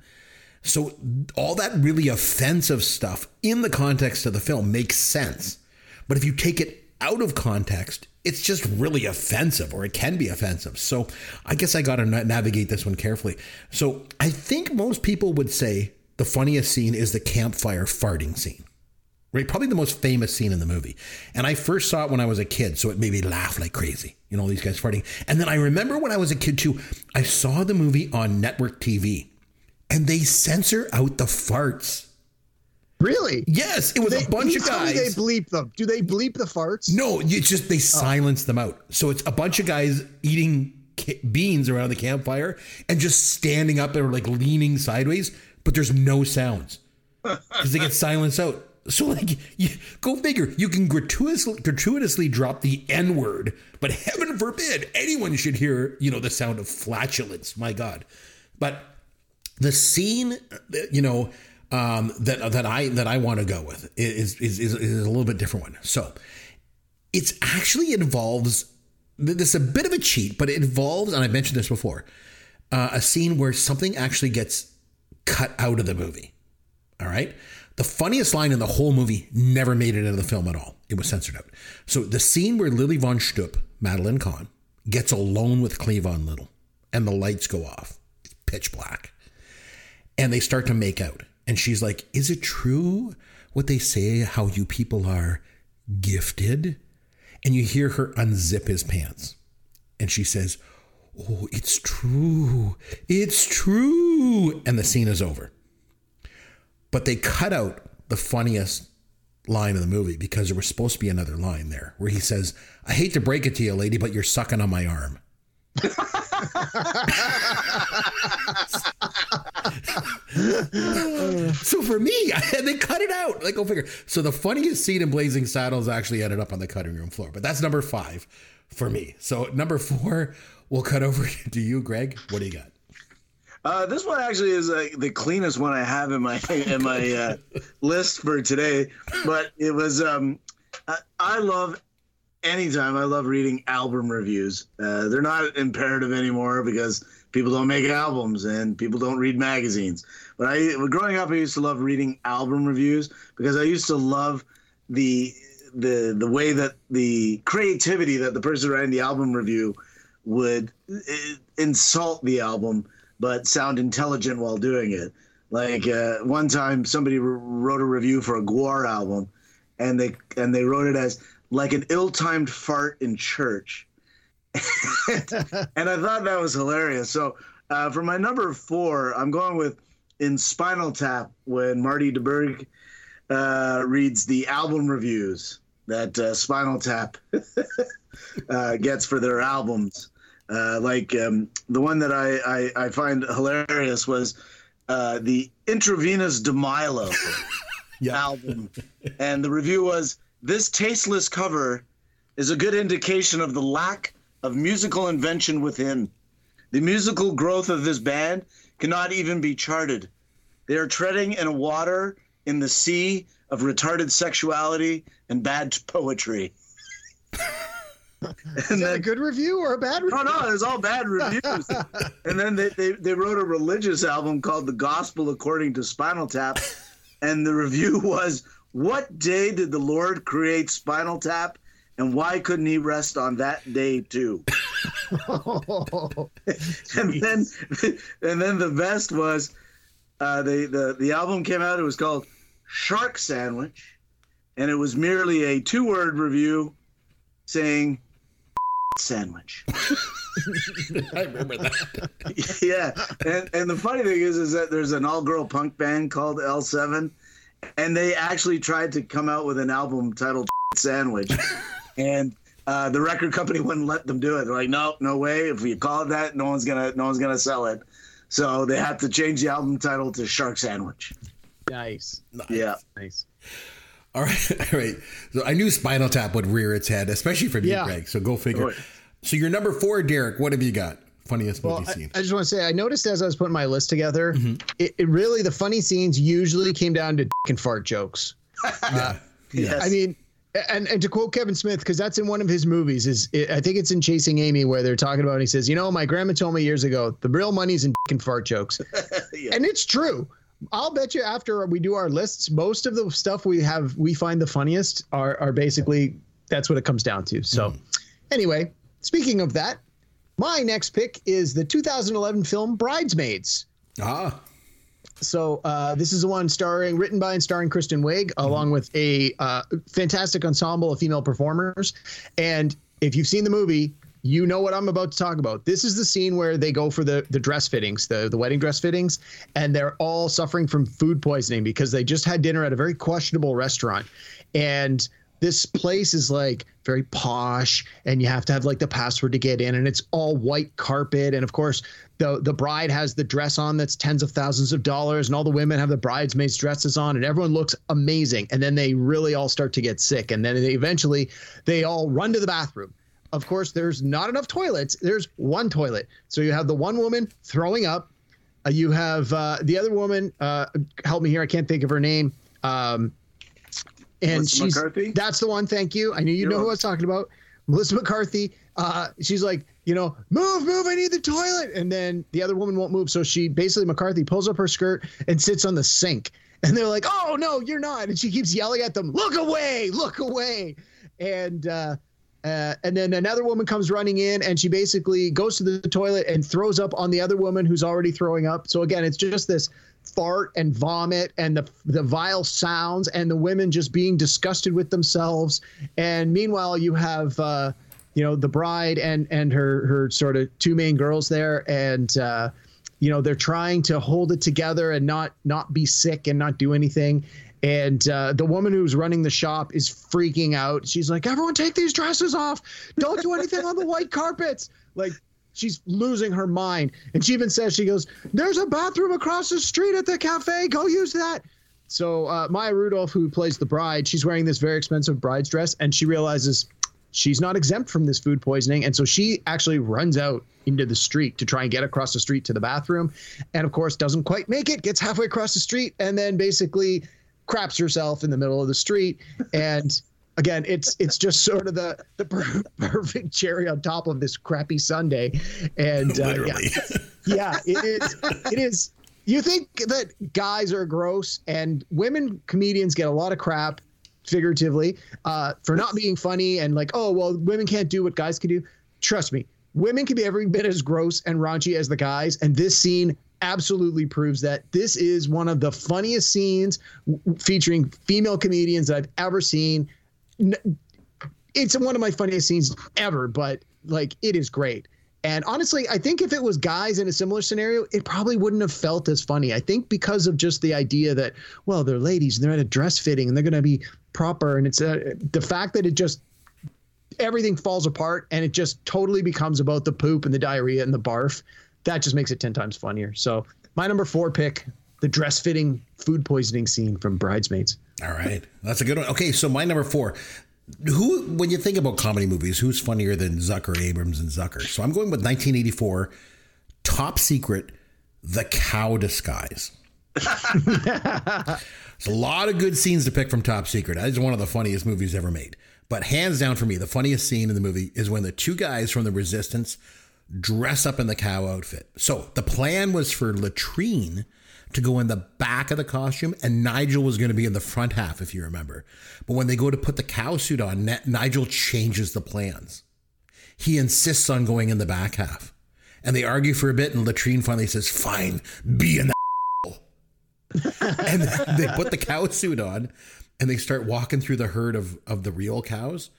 So all that really offensive stuff in the context of the film makes sense. But if you take it out of context, it's just really offensive or it can be offensive. So I guess I got to navigate this one carefully. So I think most people would say the funniest scene is the campfire farting scene. Right? Probably the most famous scene in the movie. And I first saw it when I was a kid, so it made me laugh like crazy. You know, these guys farting. And then I remember when I was a kid too, I saw the movie on network TV and they censor out the farts. Really? Yes, it was they, a bunch of guys. They bleep them. Do they bleep the farts? No, you just they oh. silence them out. So it's a bunch of guys eating beans around the campfire and just standing up or like leaning sideways, but there's no sounds (laughs) because they get silenced out. So like, you, go figure. You can gratuitously gratuitously drop the N word, but heaven forbid anyone should hear you know the sound of flatulence. My God, but the scene, uh, you know, um, that that I that I want to go with is, is is is a little bit different one. So it's actually involves this is a bit of a cheat, but it involves, and I mentioned this before, uh, a scene where something actually gets cut out of the movie. All right. The funniest line in the whole movie never made it into the film at all. It was censored out. So the scene where Lili Von Shtupp, Madeline Kahn, gets alone with Cleavon Little and the lights go off, it's pitch black, and they start to make out. And she's like, Is it true what they say, how you people are gifted? And you hear her unzip his pants. And she says, Oh, it's true. It's true. And the scene is over. But they cut out the funniest line of the movie because there was supposed to be another line there where he says, I hate to break it to you, lady, but you're sucking on my arm. (laughs) (laughs) so for me, (laughs) they cut it out. Like, go figure. So the funniest scene in Blazing Saddles actually ended up on the cutting room floor. But that's number five for me. So number four, we'll cut over (laughs) to you, Greg. What do you got? Uh, this one actually is uh, the cleanest one I have in my in my uh, list for today. But it was um, I, I love anytime I love reading album reviews. Uh, they're not imperative anymore because people don't make albums and people don't read magazines. But I, growing up, I used to love reading album reviews because I used to love the the the way that the creativity that the person writing the album review would uh, insult the album but sound intelligent while doing it. Like uh, one time, somebody wrote a review for a Gwar album, and they and they wrote it as like an ill-timed fart in church, (laughs) and I thought that was hilarious. So uh, for my number four, I'm going with in Spinal Tap when Marty DeBerg uh, reads the album reviews that uh, Spinal Tap (laughs) uh, gets for their albums. Uh, like um, the one that I, I, I find hilarious was uh, the Intravenus de Milo (laughs) album, and the review was this tasteless cover is a good indication of the lack of musical invention within. The musical growth of this band cannot even be charted. They are treading in a water in the sea of retarded sexuality and bad poetry. (laughs) Is that a good review or a bad oh, review? No, no, it's all bad reviews. (laughs) and then they, they, they wrote a religious album called The Gospel According to Spinal Tap. (laughs) And the review was What day did the Lord create Spinal Tap? And why couldn't he rest on that day too? (laughs) and (laughs) then and then the best was uh, the, the the album came out, it was called Shark Sandwich, and it was merely a two word review saying (laughs) sandwich. I remember that. yeah, and and the funny thing is, is that there's an all girl punk band called L7, and they actually tried to come out with an album titled Sandwich, and uh, the record company (laughs) wouldn't let them do it. They're like, no, no way. If you call it that, no one's gonna, no one's gonna sell it. So they had to change the album title to Shark Sandwich. Nice. Yeah. Nice. All right, (laughs) all right. So I knew Spinal Tap would rear its head, especially from Yeah. you, Greg. So go figure. Oh. So you're number four, Derek. What have you got? Funniest Well, movie I, scene. I just want to say, I noticed as I was putting my list together, it, it really the funny scenes usually came down to dick and fart jokes. (laughs) Yeah. Yes. I mean, and and to quote Kevin Smith, because that's in one of his movies, is it, I think it's in Chasing Amy where they're talking about. And he says, "You know, my grandma told me years ago, the real money's in and fart jokes," (laughs) Yeah. and it's true. I'll bet you after we do our lists, most of the stuff we have we find the funniest are are basically that's what it comes down to. So, anyway, speaking of that, my next pick is the 2011 film Bridesmaids. ah, So uh, this is the one starring, written by and starring Kristen Wiig, along with a uh, fantastic ensemble of female performers. And if you've seen the movie, you know what I'm about to talk about. This is the scene where they go for the the dress fittings, the the wedding dress fittings, and they're all suffering from food poisoning because they just had dinner at a very questionable restaurant, and this place is like very posh and you have to have like the password to get in and it's all white carpet and of course the the bride has the dress on that's tens of thousands of dollars and all the women have the bridesmaids dresses on and everyone looks amazing and then they really all start to get sick and then they eventually they all run to the bathroom of course there's not enough toilets there's one toilet so you have the one woman throwing up uh, you have uh, the other woman uh, help me here i can't think of her name um, and Melissa she's McCarthy? that's the one. Thank you. I knew you know who I was talking about. Melissa McCarthy. Uh, she's like, you know, move, move. I need the toilet. And then the other woman won't move. So she basically McCarthy pulls up her skirt and sits on the sink. And they're like, oh no, you're not. And she keeps yelling at them, look away, look away. And uh, uh, and then another woman comes running in and she basically goes to the toilet and throws up on the other woman who's already throwing up. So again, it's just this fart and vomit and the the vile sounds and the women just being disgusted with themselves. And meanwhile, you have uh, you know the bride and and her her sort of two main girls there. And. Uh, you know they're trying to hold it together and not not be sick and not do anything. And uh, the woman who's running the shop is freaking out. She's like everyone take these dresses off. Don't do anything on the white carpets. Like she's losing her mind. And she even says she goes there's a bathroom across the street at the cafe. Go use that. So uh, maya rudolph who plays the bride she's wearing this very expensive bride's dress and she realizes she's not exempt from this food poisoning. And so she actually runs out into the street to try and get across the street to the bathroom. And of course doesn't quite make it gets halfway across the street and then basically craps herself in the middle of the street. And again it's it's just sort of the the per- (laughs) perfect cherry on top of this crappy sunday. And uh, yeah, (laughs) yeah, it is. It is. You think that guys are gross, and women comedians get a lot of crap, figuratively, uh, for not being funny and like, oh well, women can't do what guys can do. Trust me, women can be every bit as gross and raunchy as the guys, and this scene absolutely proves that. This is one of the funniest scenes w- featuring female comedians that I've ever seen. It's one of my funniest scenes ever, but like it is great. And honestly, I think if it was guys in a similar scenario, it probably wouldn't have felt as funny. I think because of just the idea that, well, they're ladies and they're at a dress fitting and they're going to be proper. And it's uh, the fact that it just, everything falls apart and it just totally becomes about the poop and the diarrhea and the barf. That just makes it 10 times funnier. So my number four pick, the dress fitting food poisoning scene from Bridesmaids. All right, that's a good one. Okay, so my number four. Who, when you think about comedy movies, who's funnier than Zucker, Abrahams, and Zucker? So I'm going with 1984, Top Secret, The Cow Disguise. (laughs) (laughs) It's a lot of good scenes to pick from Top Secret. Is one of the funniest movies ever made. But hands down for me, the funniest scene in the movie is when the two guys from the Resistance dress up in the cow outfit. So the plan was for Latrine to go in the back of the costume, and Nigel was going to be in the front half, if you remember. But when they go to put the cow suit on, Ni- Nigel changes the plans. He insists on going in the back half. And they argue for a bit, and Latrine finally says, Fine, be in the (laughs) and they put the cow suit on and they start walking through the herd of, of the real cows.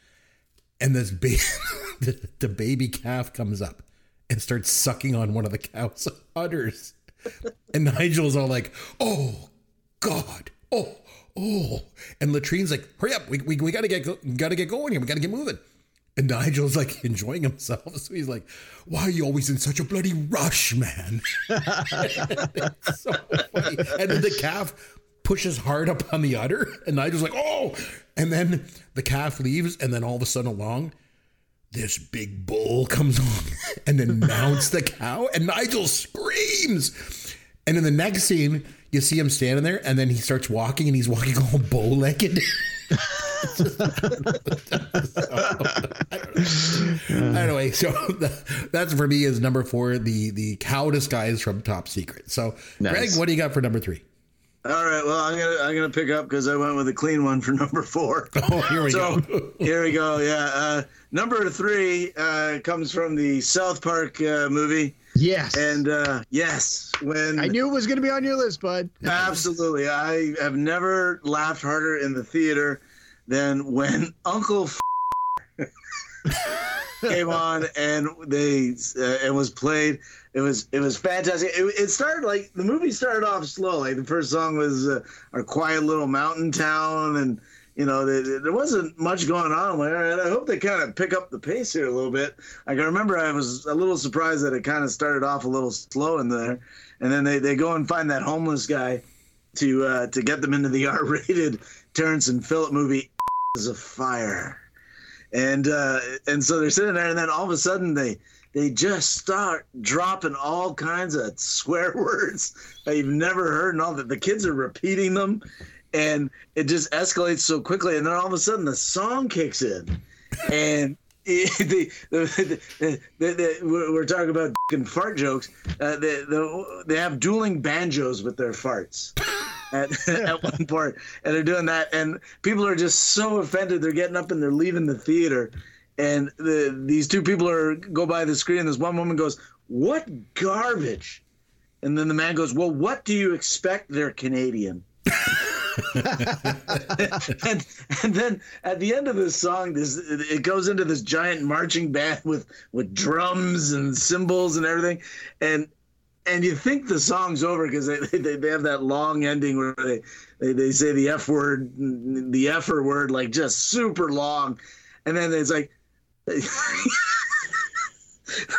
And this ba- (laughs) the, the baby calf comes up and starts sucking on one of the cow's (laughs) udders. And Nigel's all like, oh, God. Oh, oh. And Latrine's like, hurry up, we, we, we gotta get go, gotta get going here, we gotta get moving. And Nigel's like (laughs) enjoying himself. So he's like, Why are you always in such a bloody rush, man? It's (laughs) so funny. And then the calf pushes hard up on the udder, and Nigel's like, Oh, and then the calf leaves, and then all of a sudden along, this big bull comes on (laughs) and then mounts the cow, and Nigel screams. And in the next scene, you see him standing there, and then he starts walking, and he's walking all bow legged. (laughs) anyway, so the, that's for me is number four, the the cow disguise from Top Secret. So, Nice. Greg, what do you got for number three? All right. Well, I'm gonna I'm gonna pick up because I went with a clean one for (laughs) number four. (laughs) Oh, here we so go. here we go. Yeah. Uh, number three uh, comes from the South Park uh, movie, Yes. and uh, yes, when I knew it was going to be on your list, bud. absolutely, I have never laughed harder in the theater than when (laughs) Uncle came on and they uh, it was played. It was it was fantastic. It, it started like the movie started off slow. Like the first song was uh, our quiet little mountain town, and you know there, there wasn't much going on. I'm like, all right, I hope they kind of pick up the pace here a little bit. Like I remember, I was a little surprised that it kind of started off a little slow in there, and then they, they go and find that homeless guy to uh, to get them into the (laughs) R-rated Terrance and Phillip movie a fire and uh, and so they're sitting there, and then all of a sudden they they just start dropping all kinds of swear (laughs) words that you've never heard, and all that the kids are repeating them, and it just escalates so quickly, and then all of a sudden the song kicks in, and. (laughs) the, the, the, we're talking about (laughs) fart jokes. Uh, the, they have dueling banjos with their farts at, (laughs) at one part, and they're doing that, and people are just so offended. They're getting up and they're leaving the theater, and the these two people are go by the screen. And this one woman goes, "What garbage?" And then the man goes, "Well, what do you expect? They're Canadian." (laughs) and and then at the end of this song, this it goes into this giant marching band with with drums and cymbals and everything, and and you think the song's over because they, (laughs) they they have that long ending where they they, they say the f word, the f'er word, like just super long, and then it's like. (laughs)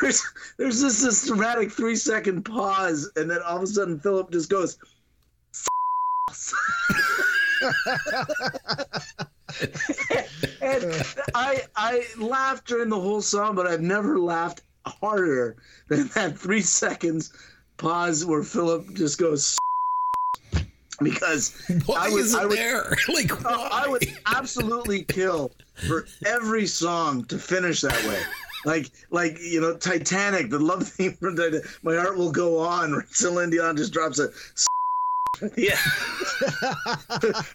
there's there's just this dramatic three second pause, and then all of a sudden Phillip just goes, (laughs) and I I laughed during the whole song, but I've never laughed harder than that three seconds pause where Phillip just goes (laughs) because Why I would, is it I would, there? (laughs) Like, why? I would absolutely kill for every song to finish that way. Like, like you know, Titanic, the love theme from Titanic, "My Heart Will Go On." (laughs) Celine Dion just drops a. Yeah,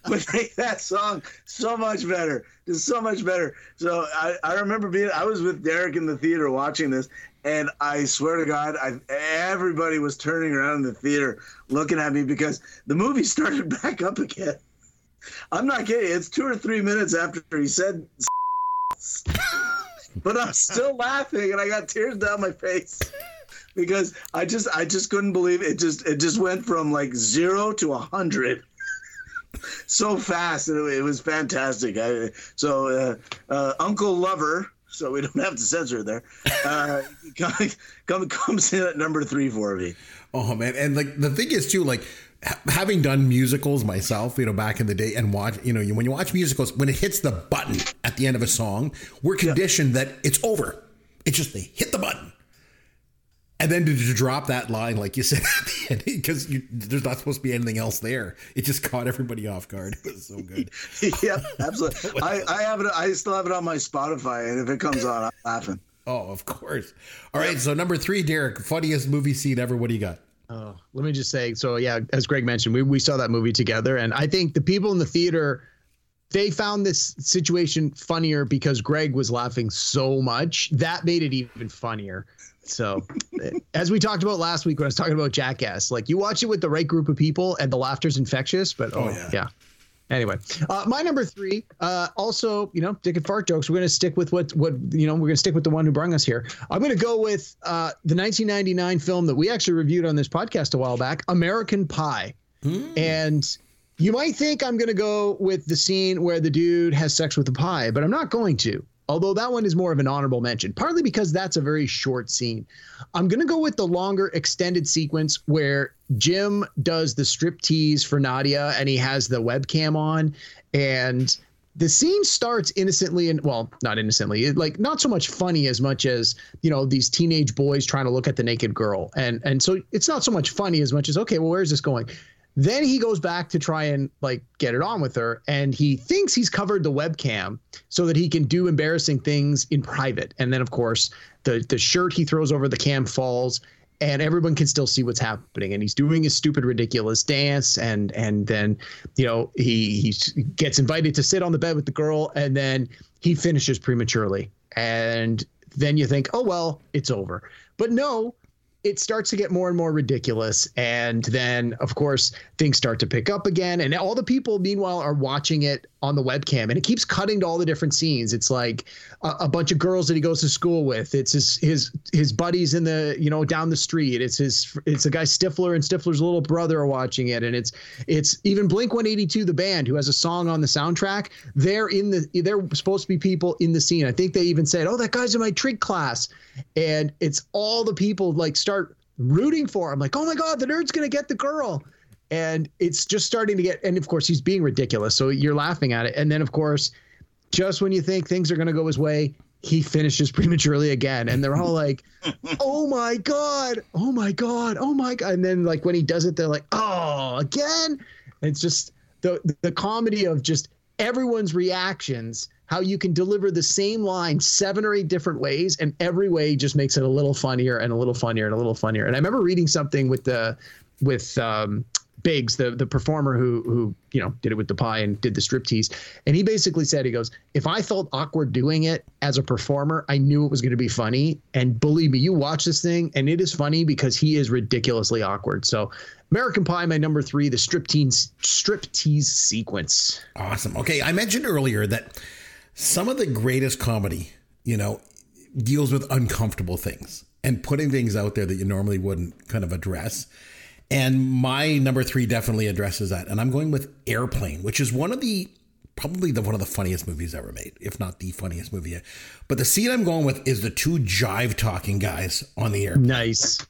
but make that song so much better, just so much better. So I, I remember being, I was with Derek in the theater watching this, and I swear to God, I, everybody was turning around in the theater looking at me because the movie (laughs) started back up again. I'm not kidding. It's two or three minutes after he said, (laughs) but I'm still laughing, and I got tears down my face because I just I just couldn't believe it. Just it just went from like zero to a hundred (laughs) so fast, it, it was fantastic. I, so uh, uh, Uncle Lover. So we don't have to censor it there. Uh, (laughs) come, come, comes in at number three for me. Oh man, and like the thing is too, like having done musicals myself, you know, back in the day, and watch, you know, when you watch musicals, when it hits the button at the end of a song, we're conditioned that it's over. It's just they hit the button, and then to, to drop that line, like you said (laughs) at the end, because there's not supposed to be anything else there. It just caught everybody off guard. (laughs) It was so good. (laughs) yeah, absolutely. I, I have it. I still have it on my Spotify, and if it comes on, I'm laughing. Oh, of course. All right, so number three, Derek, funniest movie scene ever. What do you got? Oh, let me just say, so yeah, as Greg mentioned, we, we saw that movie together, and I think the people in the theater they found this situation funnier because Greg was laughing so much. That made it even funnier. So, as we talked about last week when I was talking about Jackass, like you watch it with the right group of people and the laughter's infectious, but oh, yeah. yeah. Anyway, uh, my number three, uh, also, you know, dick and fart jokes. We're going to stick with what, what, you know, we're going to stick with the one who brought us here. I'm going to go with uh, the 1999 film that we actually reviewed on this podcast a while back, American Pie. And You might think I'm going to go with the scene where the dude has sex with the pie, but I'm not going to. Although that one is more of an honorable mention, partly because that's a very short scene. I'm going to go with the longer extended sequence where Jim does the strip tease for Nadia and he has the webcam on and the scene starts innocently and well not innocently like not so much funny as much as you know these teenage boys trying to look at the naked girl and and so it's not so much funny as much as okay well where's this going then he goes back to try and like get it on with her and he thinks he's covered the webcam so that he can do embarrassing things in private. And then of course the the shirt he throws over the cam falls and everyone can still see what's happening. And he's doing his stupid ridiculous dance and and then you know he he gets invited to sit on the bed with the girl and then he finishes prematurely. And then you think oh well it's over. But no it starts to get more and more ridiculous. And then, of course, things start to pick up again. And all the people, meanwhile, are watching it on the webcam. And it keeps cutting to all the different scenes. It's like a, a, bunch of girls that he goes to school with. It's his his his buddies in the you know down the street. It's his it's a guy Stifler and Stifler's little brother are watching it. And it's it's even Blink 182, the band, who has a song on the soundtrack. They're in the they're supposed to be people in the scene. I think they even said, "Oh, that guy's in my trig class," and it's all the people like start rooting for him. Like, oh my God, the nerd's to get the girl. And it's just starting to get, and of course, he's being ridiculous. So you're laughing at it. And then, of course, just when you think things are going to go his way, he finishes (laughs) prematurely again. And they're all like, (laughs) oh my God, oh my God, oh my God. And then, like, when he does it, they're like, oh, again. It's just the, the comedy of just everyone's reactions how you can deliver the same line seven or eight different ways and every way just makes it a little funnier and a little funnier and a little funnier and i remember reading something with the with um, Biggs, the the performer who who you know did it with the pie and did the striptease, and he basically said he goes, if I felt awkward doing it as a performer, I knew it was going to be funny. And believe me, you watch this thing, and it is funny because he is ridiculously awkward. So, American Pie, my number three, the striptease striptease sequence. Awesome. Okay, I mentioned earlier that some of the greatest comedy, you know, deals with uncomfortable things and putting things out there that you normally wouldn't kind of address. And my number three definitely addresses that. And I'm going with Airplane, which is one of the probably the one of the funniest movies ever made, if not the funniest movie yet. But the scene I'm going with is the two jive talking guys on the air. Nice.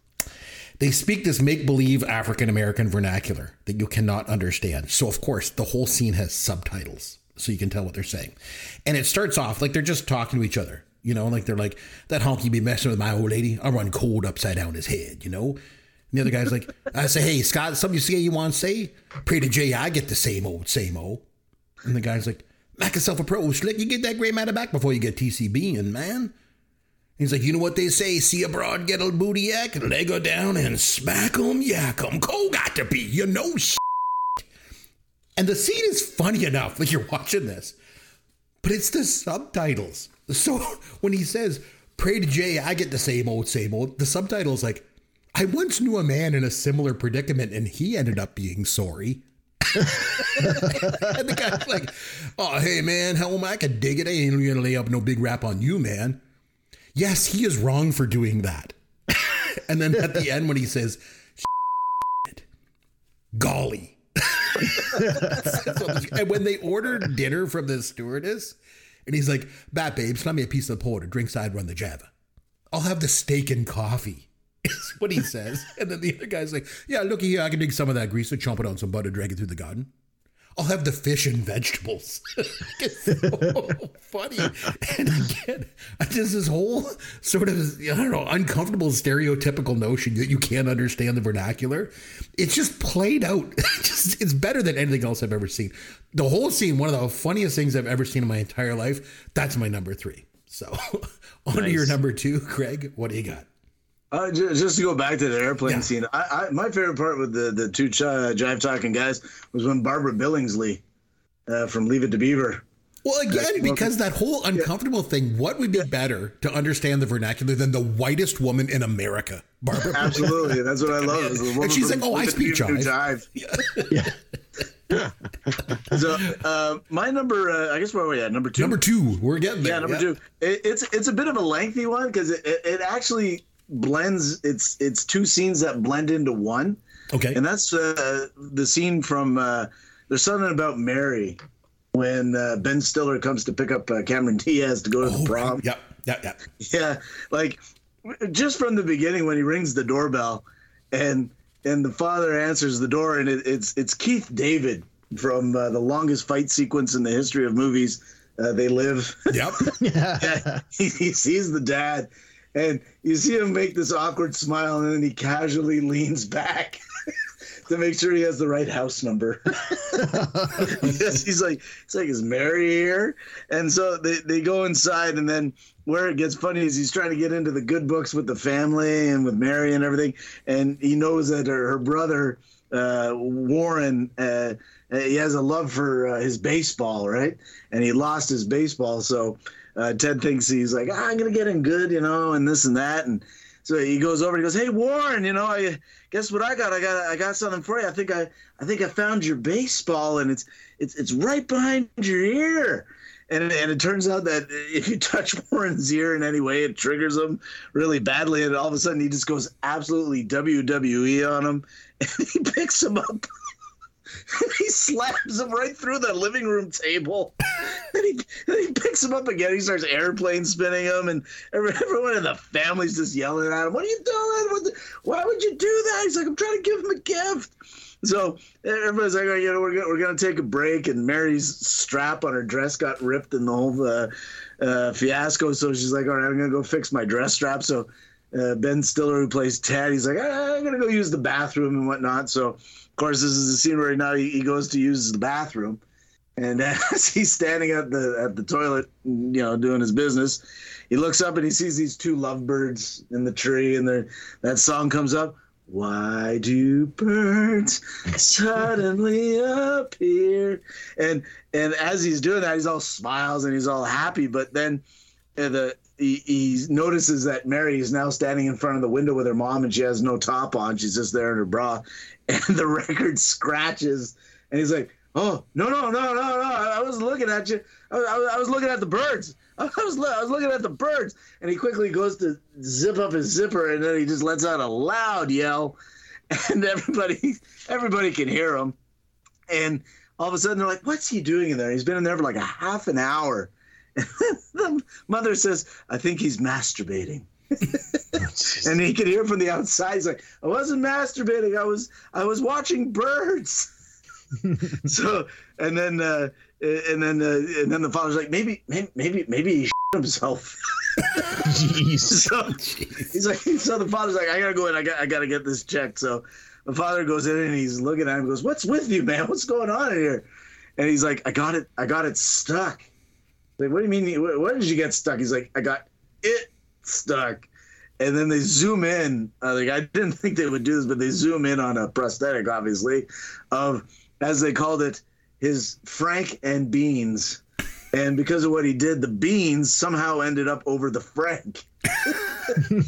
They speak this make believe African American vernacular that you cannot understand. So, of course, the whole scene has subtitles so you can tell what they're saying. And it starts off like they're just talking to each other, you know, like they're like, that honky be messing with my old lady. I'll run cold upside down his head, you know? The other guy's like, I say, hey, Scott, something you say you want to say? Pray to Jay, I get the same old, same old. And the guy's like, make yourself a pro, slick. You get that gray matter back before you get TCB in, man. He's like, you know what they say? See a broad get a booty yak, leg her down and smack 'em, yak 'em. Cold got to be, you know, and the scene is funny enough, like you're watching this, but it's the subtitles. So (laughs) when he says, pray to Jay, I get the same old, same old, the subtitle's like, I once knew a man in a similar predicament and he ended up being sorry. (laughs) and the guy's like, oh, hey, man, hell, I could dig it. I ain't gonna lay up no big rap on you, man. Yes, he is wrong for doing that. (laughs) and then at the end, when he says, golly, (laughs) and when they ordered dinner from the stewardess, and he's like, "Bat babe, slam me a piece of porter. Drink side, run the Java. I'll have the steak and coffee." Is what he says. (laughs) And then the other guy's like, "Yeah, looky here. I can dig some of that grease and chomp it on some butter, drag it through the garden." I'll have the fish and vegetables. (laughs) it's so (laughs) funny. And again, just this whole sort of, I don't know, uncomfortable stereotypical notion that you can't understand the vernacular. It's just played out. just, it's better than anything else I've ever seen. The whole scene, one of the funniest things I've ever seen in my entire life. That's my number three. So on nice. to your number two, Craig. What do you got? Uh, just to go back to the airplane yeah. scene, I, I, my favorite part with the the two ch- uh, jive talking guys was when Barbara Billingsley uh, from Leave It to Beaver. Well, again, because that whole uncomfortable yeah. thing, what would be better to understand the vernacular than the whitest woman in America, Barbara? (laughs) Absolutely, that's what I love. and she's like, "Oh, I speak jive." jive. (laughs) yeah. so uh, my number, uh, I guess where are we at? Number two. Number two. We're getting there. Yeah, number yeah. two. It, it's it's a bit of a lengthy one because it, it, it actually blends it's it's two scenes that blend into one okay and that's uh, the scene from uh, there's something about Mary when uh, Ben Stiller comes to pick up uh, Cameron Diaz to go to the Oh, prom. Yep. Yep. Yep. Yeah, like just from the beginning when he rings the doorbell, and and the father answers the door, and it, it's it's Keith David from uh, the longest fight sequence in the history of movies. Uh, they live. Yep. (laughs) Yeah, he, he sees the dad, and you see him make this awkward smile, and then he casually leans back (laughs) to make sure he has the right house number. (laughs) yes, he's like, he's like, is Mary here? And so they, they go inside, and then where it gets funny is he's trying to get into the good books with the family and with Mary and everything, and he knows that her, her brother uh, Warren. Uh, he has a love for uh, his baseball, right? And he lost his baseball, so uh, Ted thinks he's like, ah, I'm gonna get him good, you know, and this and that, and so he goes over and he goes, Hey Warren, you know, I guess what I got? I got I got something for you. I think I I think I found your baseball, and it's it's it's right behind your ear. And, and it turns out that (laughs) if you touch Warren's ear in any way, it triggers him really badly, and all of a sudden he just goes absolutely WWE on him, (laughs) and he picks him up (laughs) he slams him right through the living room table. (laughs) and, he, and he picks him up again. He starts airplane spinning him, and everyone in the family's just yelling at him. What are you doing? The, why would you do that? He's like, I'm trying to give him a gift. So everybody's like, oh, you know, we're gonna, we're gonna take a break, and Mary's strap on her dress got ripped in the whole uh, uh, fiasco. So she's like, all right, I'm gonna go fix my dress strap. So uh, Ben Stiller, who plays Ted, he's like, ah, I'm gonna go use the bathroom and whatnot. So of course, this is the scene where now he, he goes to use the bathroom, and (laughs) as he's standing at the at the toilet, you know, doing his business, he looks up and he sees these two lovebirds in the tree, and that song comes up. Why do birds suddenly appear? And and as he's doing that, he's all smiles and he's all happy. But then uh, the he, notices that Mary is now standing in front of the window with her mom, and she has no top on. She's just there in her bra, (laughs) and the record scratches. And he's like, "Oh no no no no no! I was looking at you. I was, I was looking at the birds. (laughs) I was I was looking at the birds." And he quickly goes to zip up his zipper, and then he just lets out a loud yell, (laughs) and everybody everybody can hear him. And all of a sudden, they're like, "What's he doing in there?" He's been in there for like a half an hour. (laughs) The mother says, "I think he's masturbating." (laughs) and he could hear from the outside. He's like, "I wasn't masturbating. I was I was watching birds." (laughs) so and then uh, and then uh, and then the father's like, "Maybe maybe maybe he himself." Jeez. so he's like, so the father's like, "I gotta go in. I got I gotta get this checked." So the father goes in and he's looking at him. Goes, "What's with you, man? What's going on in here?" And he's like, "I got it. I got it stuck." Like, what do you mean? What did you get stuck? He's like, I got it stuck. And then they zoom in. Uh, like I didn't (laughs) think they would do this, but they zoom in on a prosthetic, obviously, of as they called it, his Frank and beans. And because of what he did, the beans somehow ended up over the Frank. (laughs)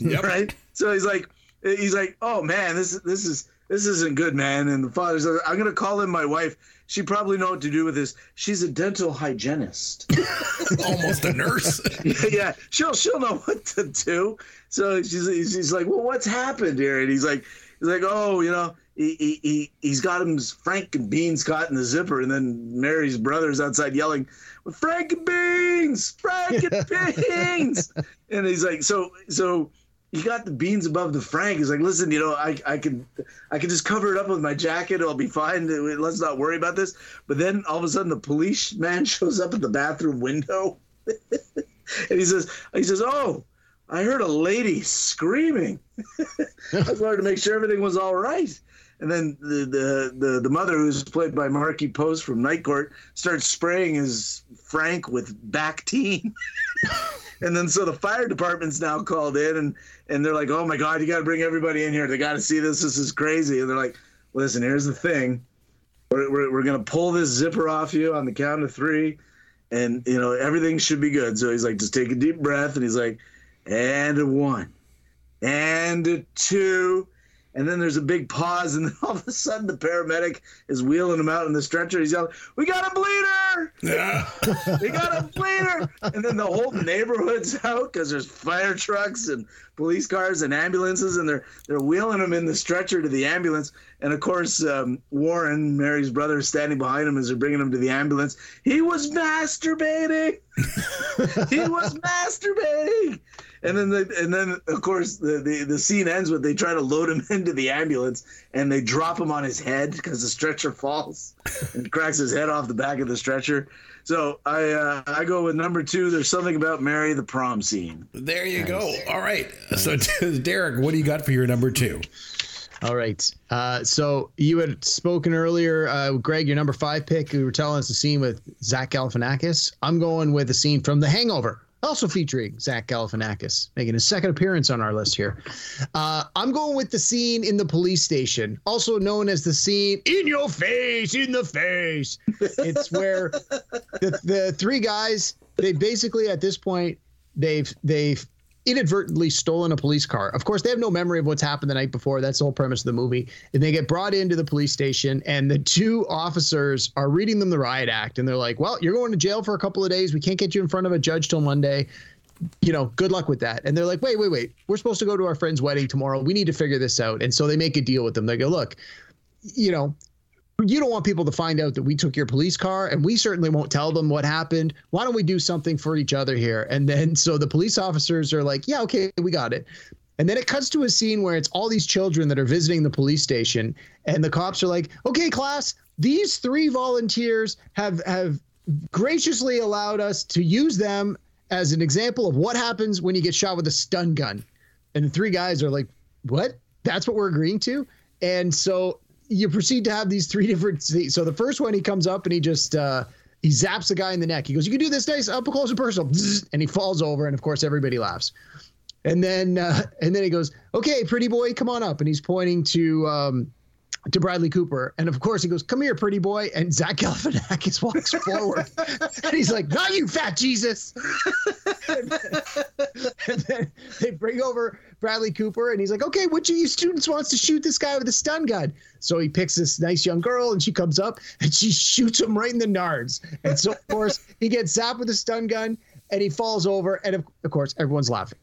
Yep. (laughs) right? So he's like, he's like, oh man, this this is this isn't good, man. And the father says, I'm gonna call in my wife. She probably know what to do with this. She's a dental hygienist. (laughs) Almost a nurse. (laughs) yeah, she'll she'll know what to do. So she's she's like, well, what's happened here? And he's like, he's like, oh, you know, he he, he he's got him Frank and beans caught in the zipper, and then Mary's brother's outside yelling, Frank and beans, Frank and (laughs) beans, and he's like, so so he got the beans above the Frank. He's like, listen, you know, I, I can I can just cover it up with my jacket. I'll be fine. Let's not worry about this. But then all of a sudden, the policeman (laughs) shows up at the bathroom window, (laughs) and he says, he says, oh, I heard a lady screaming. (laughs) I wanted to make sure everything was all right. And then the, the, the, the mother, who's played by Markie Post from Night Court, starts spraying his Frank with Bactine. (laughs) and then so the fire department's now called in and and they're like, oh my god, you got to bring everybody in here. They got to see this. This is crazy. And they're like, listen, here's the thing. We're, we're, we're gonna pull this zipper off you on the count of three, and you know everything should be good. So he's like, just take a deep breath, and he's like, and a one, and a two, and then there's a big pause, and (laughs) then all of a sudden the paramedic is wheeling him out in the stretcher. He's yelling, "We got a bleeder! Yeah. we got a bleeder!" And then the whole neighborhood's (laughs) out because there's fire trucks and police cars and ambulances, and they're they're wheeling him in the stretcher to the ambulance. And of course, um, Warren, Mary's brother, is standing behind him as they're bringing him to the ambulance. He was masturbating. (laughs) he was masturbating. And then, the, and then, of course, the, the, the scene ends with they try to load him (laughs) into the ambulance and they drop him on his head because the stretcher falls and cracks his head off the back of the stretcher. So I uh, I go with number two. There's something about Mary the prom scene. There you go. All right. So, (laughs) Derek, what do you got for your number two? All right. Uh, so you had spoken earlier, uh, Greg, your number five pick. You were telling us the scene with Zach Galifianakis. I'm going with the scene from The Hangover, also featuring Zach Galifianakis, making his second appearance on our list here. Uh, I'm going with the scene in the police station, also known as the scene in your face, in the face. It's where the, the three guys, they basically at this point, they've they've inadvertently stolen a police car. Of course, they have no memory of what's happened the night before. That's the whole premise of the movie. And they get brought into the police station, and the two officers are reading them the riot act. And they're like, Well, you're going to jail for a couple of days. We can't get you in front of a judge till Monday. You know, good luck with that. And they're like, Wait, wait, wait. We're supposed to go to our friend's wedding tomorrow. We need to figure this out. And so they make a deal with them. They go, Look, you know, you don't want people to find out that we took your police car and we certainly won't tell them what happened. Why don't we do something for each other here? And then so the police officers are like yeah okay we got it. And then it cuts to a scene where it's all these children that are visiting the police station and the cops are like okay class these three volunteers have have graciously allowed us to use them as an example of what happens when you get shot with a stun gun. And the three guys are like what? That's what we're agreeing to? And so you proceed to have these three different (laughs) so the first one he comes up and he just uh he zaps the guy in the neck. He goes you can do this nice up close and personal. And he falls over and of course everybody laughs. And then uh, and then he goes okay pretty boy come on up. And he's pointing to um to Bradley Cooper, and of course he goes, "Come here, pretty boy." And Zach Galifianakis (laughs) walks forward, and he's like, "Not you, fat Jesus!" and, (laughs) then, and then they bring over Bradley Cooper, and he's like, "Okay, which of you students wants to shoot this guy with a stun gun?" So he picks this nice young girl, and she comes up and she shoots him right in the nards. And so of course he gets zapped with a stun gun, and he falls over, and of, of course everyone's laughing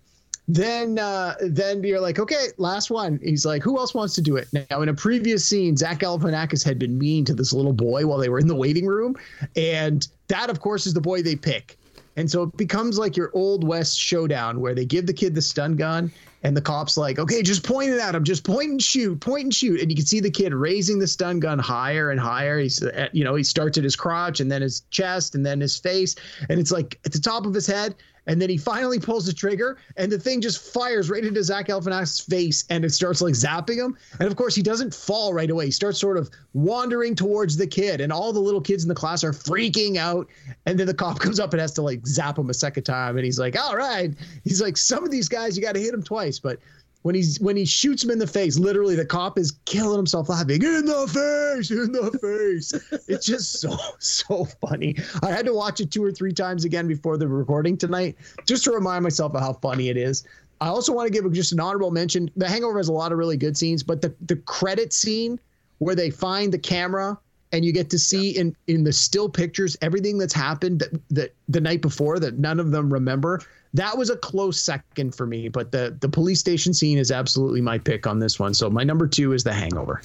then uh, then you're like, okay, last one. He's like, who else wants to do it? Now, in a previous scene, Zach Galifianakis had been mean to this little boy while they were in the waiting room, and that, of course, is the boy they pick. And so it becomes like your old west showdown where they give the kid the stun gun, and the cops like, okay, just point it at him, just point and shoot, point and shoot, and you can see the kid raising the stun gun higher and higher. He's, at, you know, he starts at his crotch and then his chest and then his face, and it's like at the top of his head and then he finally pulls the trigger, and the thing just fires right into Zach Galifianakis' face, and it starts like zapping him. And of course, he doesn't fall right away. He starts sort of wandering towards the kid, and all the little kids in the class are freaking out. And then the cop (laughs) comes up and has to like zap him a second time, and he's like, "All right." He's like, "Some of these guys, you got to hit them twice, but." When he's when he shoots him in the face, literally the cop is killing himself laughing. In the face, in the face. it's just so so funny. I had to watch it two or three times again before the recording tonight, just to remind myself of how funny it is. I also want to give just an honorable mention. The Hangover has a lot of really good scenes, but the the credit scene where they find the camera and you get to see in in the still pictures everything that's happened that, that the night before that none of them remember that was a close second for me, but the the police station scene is absolutely my pick on this one. So my number two is The Hangover.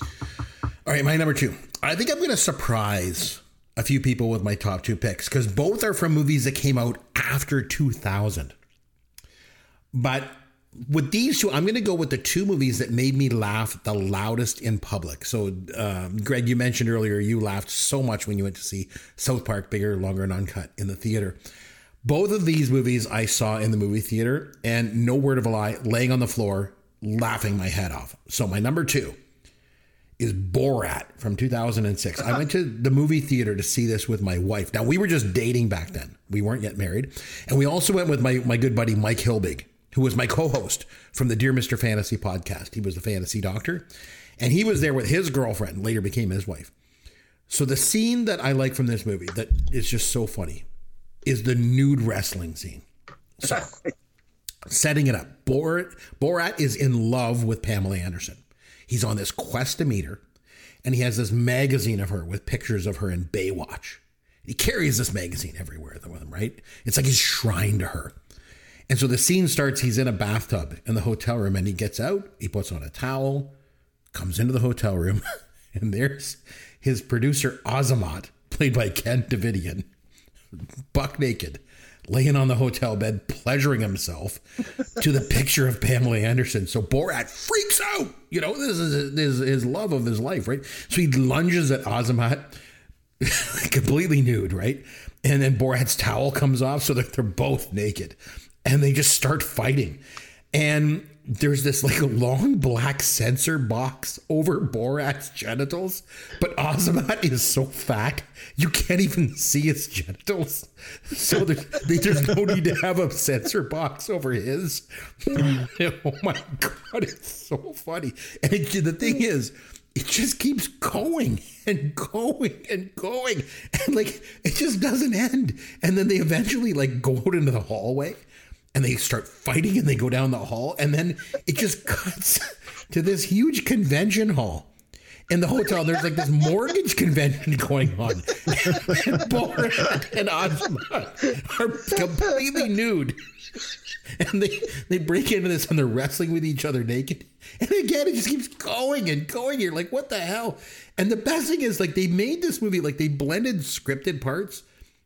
All right, my number two. I think I'm going to surprise a few people with my top two picks because both are from movies that came out after 2000. But with these two, I'm going to go with the two movies that made me laugh the loudest in public. So, um, Greg, you mentioned earlier you laughed so much when you went to see South Park Bigger, Longer, and Uncut in the theater. Both of these movies I saw in the movie theater, and no word of a lie, laying on the floor, laughing my head off. So my number two is Borat from 2006. I went to the movie theater to see this with my wife. Now we were just dating back then; we weren't yet married, and we also went with my my good buddy Mike Hilbig, who was my co-host from the Dear Mister Fantasy podcast. He was the fantasy doctor, and he was there with his girlfriend, later became his wife. So the scene that I like from this movie that is just so funny is the nude wrestling scene. So, (laughs) setting it up, Borat, Borat is in love with Pamela Anderson. He's on this quest to meet her, and he has this magazine of her with pictures of her in Baywatch. He carries this magazine everywhere with him, right? It's like his shrine to her. And so the scene starts, he's in a bathtub in the hotel room and he gets out, he puts on a towel, comes into the hotel room, (laughs) and there's his producer Azamat, played by Ken Davidian, buck naked, laying on the hotel bed, pleasuring himself (laughs) to the picture of Pamela Anderson. So Borat freaks out. You know, this is his, his love of his life, right? So he lunges at Azamat, (laughs) completely nude, right? And then Borat's towel comes off, so that they're both naked and they just start fighting. And there's this like a (laughs) long black censor box over Borat's genitals, but Azamat is so fat you can't even see his genitals. (laughs) So there's, there's no need to have a censor box over his. (laughs) oh my god, it's so funny. And it, the thing is, it just keeps going and going and going, and like it just doesn't end. And then they eventually like go out into the hallway and they start fighting and they go down the hall and then it just (laughs) cuts to this huge convention hall. In the hotel there's like this mortgage convention going on. (laughs) And Borat and Azamat are completely nude. And they they break into this and they're wrestling with each other naked. And again it just keeps going and going. You're like what the hell? And the best thing is like they made this movie like they blended scripted parts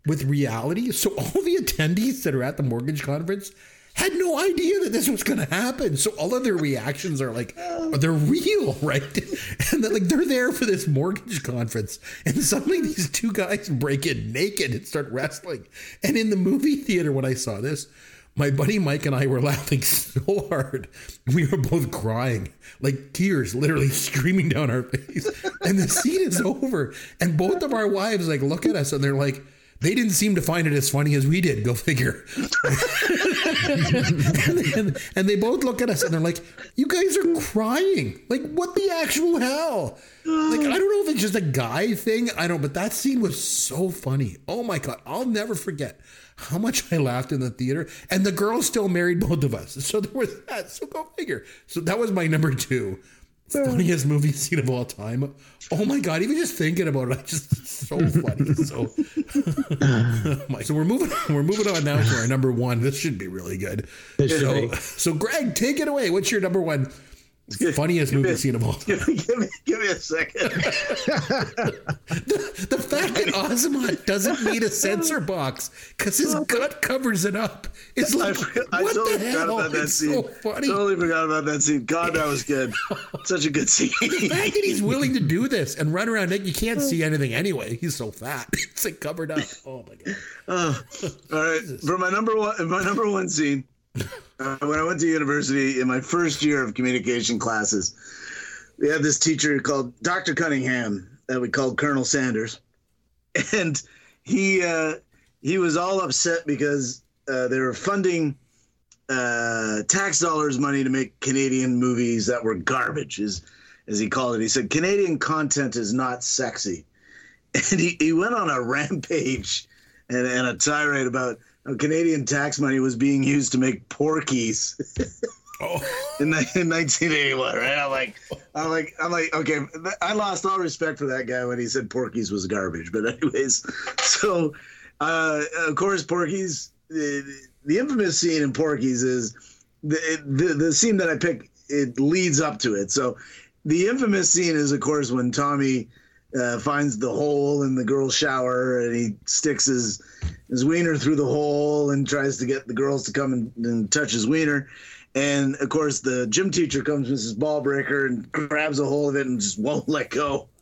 with reality. So all the attendees that are at the mortgage conference had no idea that this was going to happen. So all of their reactions are like, oh. they're real, (laughs) right? And they're like, they're there for this mortgage conference. And suddenly these two guys break in naked and start wrestling. And in the movie theater, when I saw this, my buddy Mike and I were (laughs) laughing so hard. We were both crying, like tears literally (laughs) streaming down our face. And the scene is over. And both of our wives like look at us and they're like, they didn't seem to find it as funny as we did. Go figure. and, and, and, they both look at us and they're like, "You guys are crying. Like, what the actual hell? Like, I don't know if it's just a guy thing. I don't. But that scene was so funny. Oh my god, I'll never forget how much I laughed in the theater. And the girl still married both of us. So there was that. So go figure. So that was my number two (laughs) funniest movie scene of all time. Oh my god! Even just thinking about it, I (laughs) just so funny. So, (laughs) so we're moving. We're moving on now to our number one. This should be really good. So, so Greg, take it away. What's your number one Funniest movie scene of all time. Give me, give me, give me a second. the, the, fact that Azamat doesn't need a censor box because his gut covers it up. It's like, I, what totally the hell? About that it's scene. so funny. Totally forgot about that scene. God, that was good. (laughs) Such a good scene. the fact that he's willing to do this and run around naked, you can't see (laughs) anything anyway. He's so fat. (laughs) It's like covered up. Oh my god. Uh, all right. Jesus. For my number one, my number one scene uh, when I went to university in my first year of communication classes, we had this teacher called Dr. Cunningham that we called Colonel Sanders, (laughs) and he uh, he was all upset because uh, they were funding uh, tax dollars money to make Canadian movies that were garbage, as as he called it. He said Canadian content is not sexy, (laughs) and he, he went on a rampage and, and a tirade about Canadian tax money was being used to make Porky's. oh. (laughs) in, in 1981, right? I'm like, I'm like, I'm like, okay, I lost all respect for that guy when he said Porky's was garbage. But anyways, (laughs) so uh, of course, Porky's the, the infamous scene in Porky's is the, the the scene that I pick. It leads up to it. So the infamous scene is, of course, when Tommy uh, finds the hole in the girl's shower and he sticks his his wiener through the hole and tries to get the girls to come and, and touch his wiener. And of course, the gym teacher comes, Mrs. Balbricker, and grabs a hold of it and just won't let go. (laughs)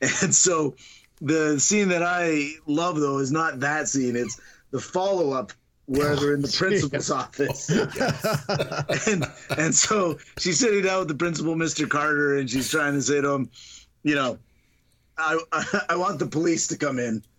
And so, the scene that I love though is not that scene; it's the follow up where they're in the (laughs) principal's office. (laughs) and and so she's sitting down with the principal, Mr. Carter, and she's trying to say to him, you know, I, I, want the police to come in, (laughs)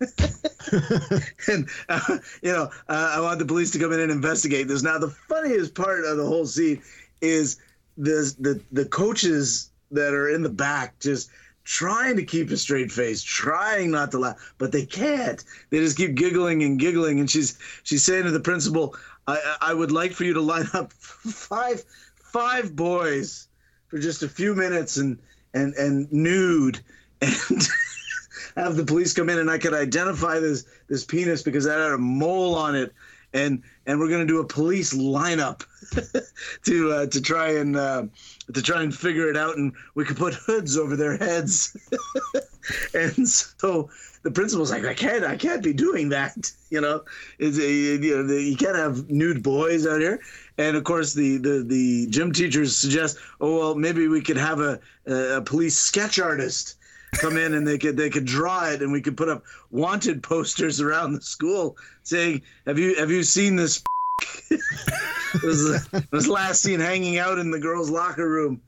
and uh, you know uh, I want the police to come in and investigate this. Now the funniest part of the whole scene is the the the coaches that are in the back just trying to keep a straight face, trying not to laugh, but they can't. They just keep giggling and giggling, and she's she's saying to the principal, "I I would like for you to line up five five boys." for just a few minutes and and and nude and (laughs) have the police come in and I could identify this this penis because I had a mole on it. And and we're gonna do a police lineup (laughs) to uh, to try and uh, to try and figure it out and we could put hoods over their heads. (laughs) And so the principal's like I can't I can't be doing that you know? It's, you know you can't have nude boys out here. And of course the the, the gym teachers suggest oh well maybe we could have a, a police sketch artist come in and they could they could draw it and we could put up wanted posters around the school saying have you have you seen this (laughs) was was last seen hanging out in the girls locker room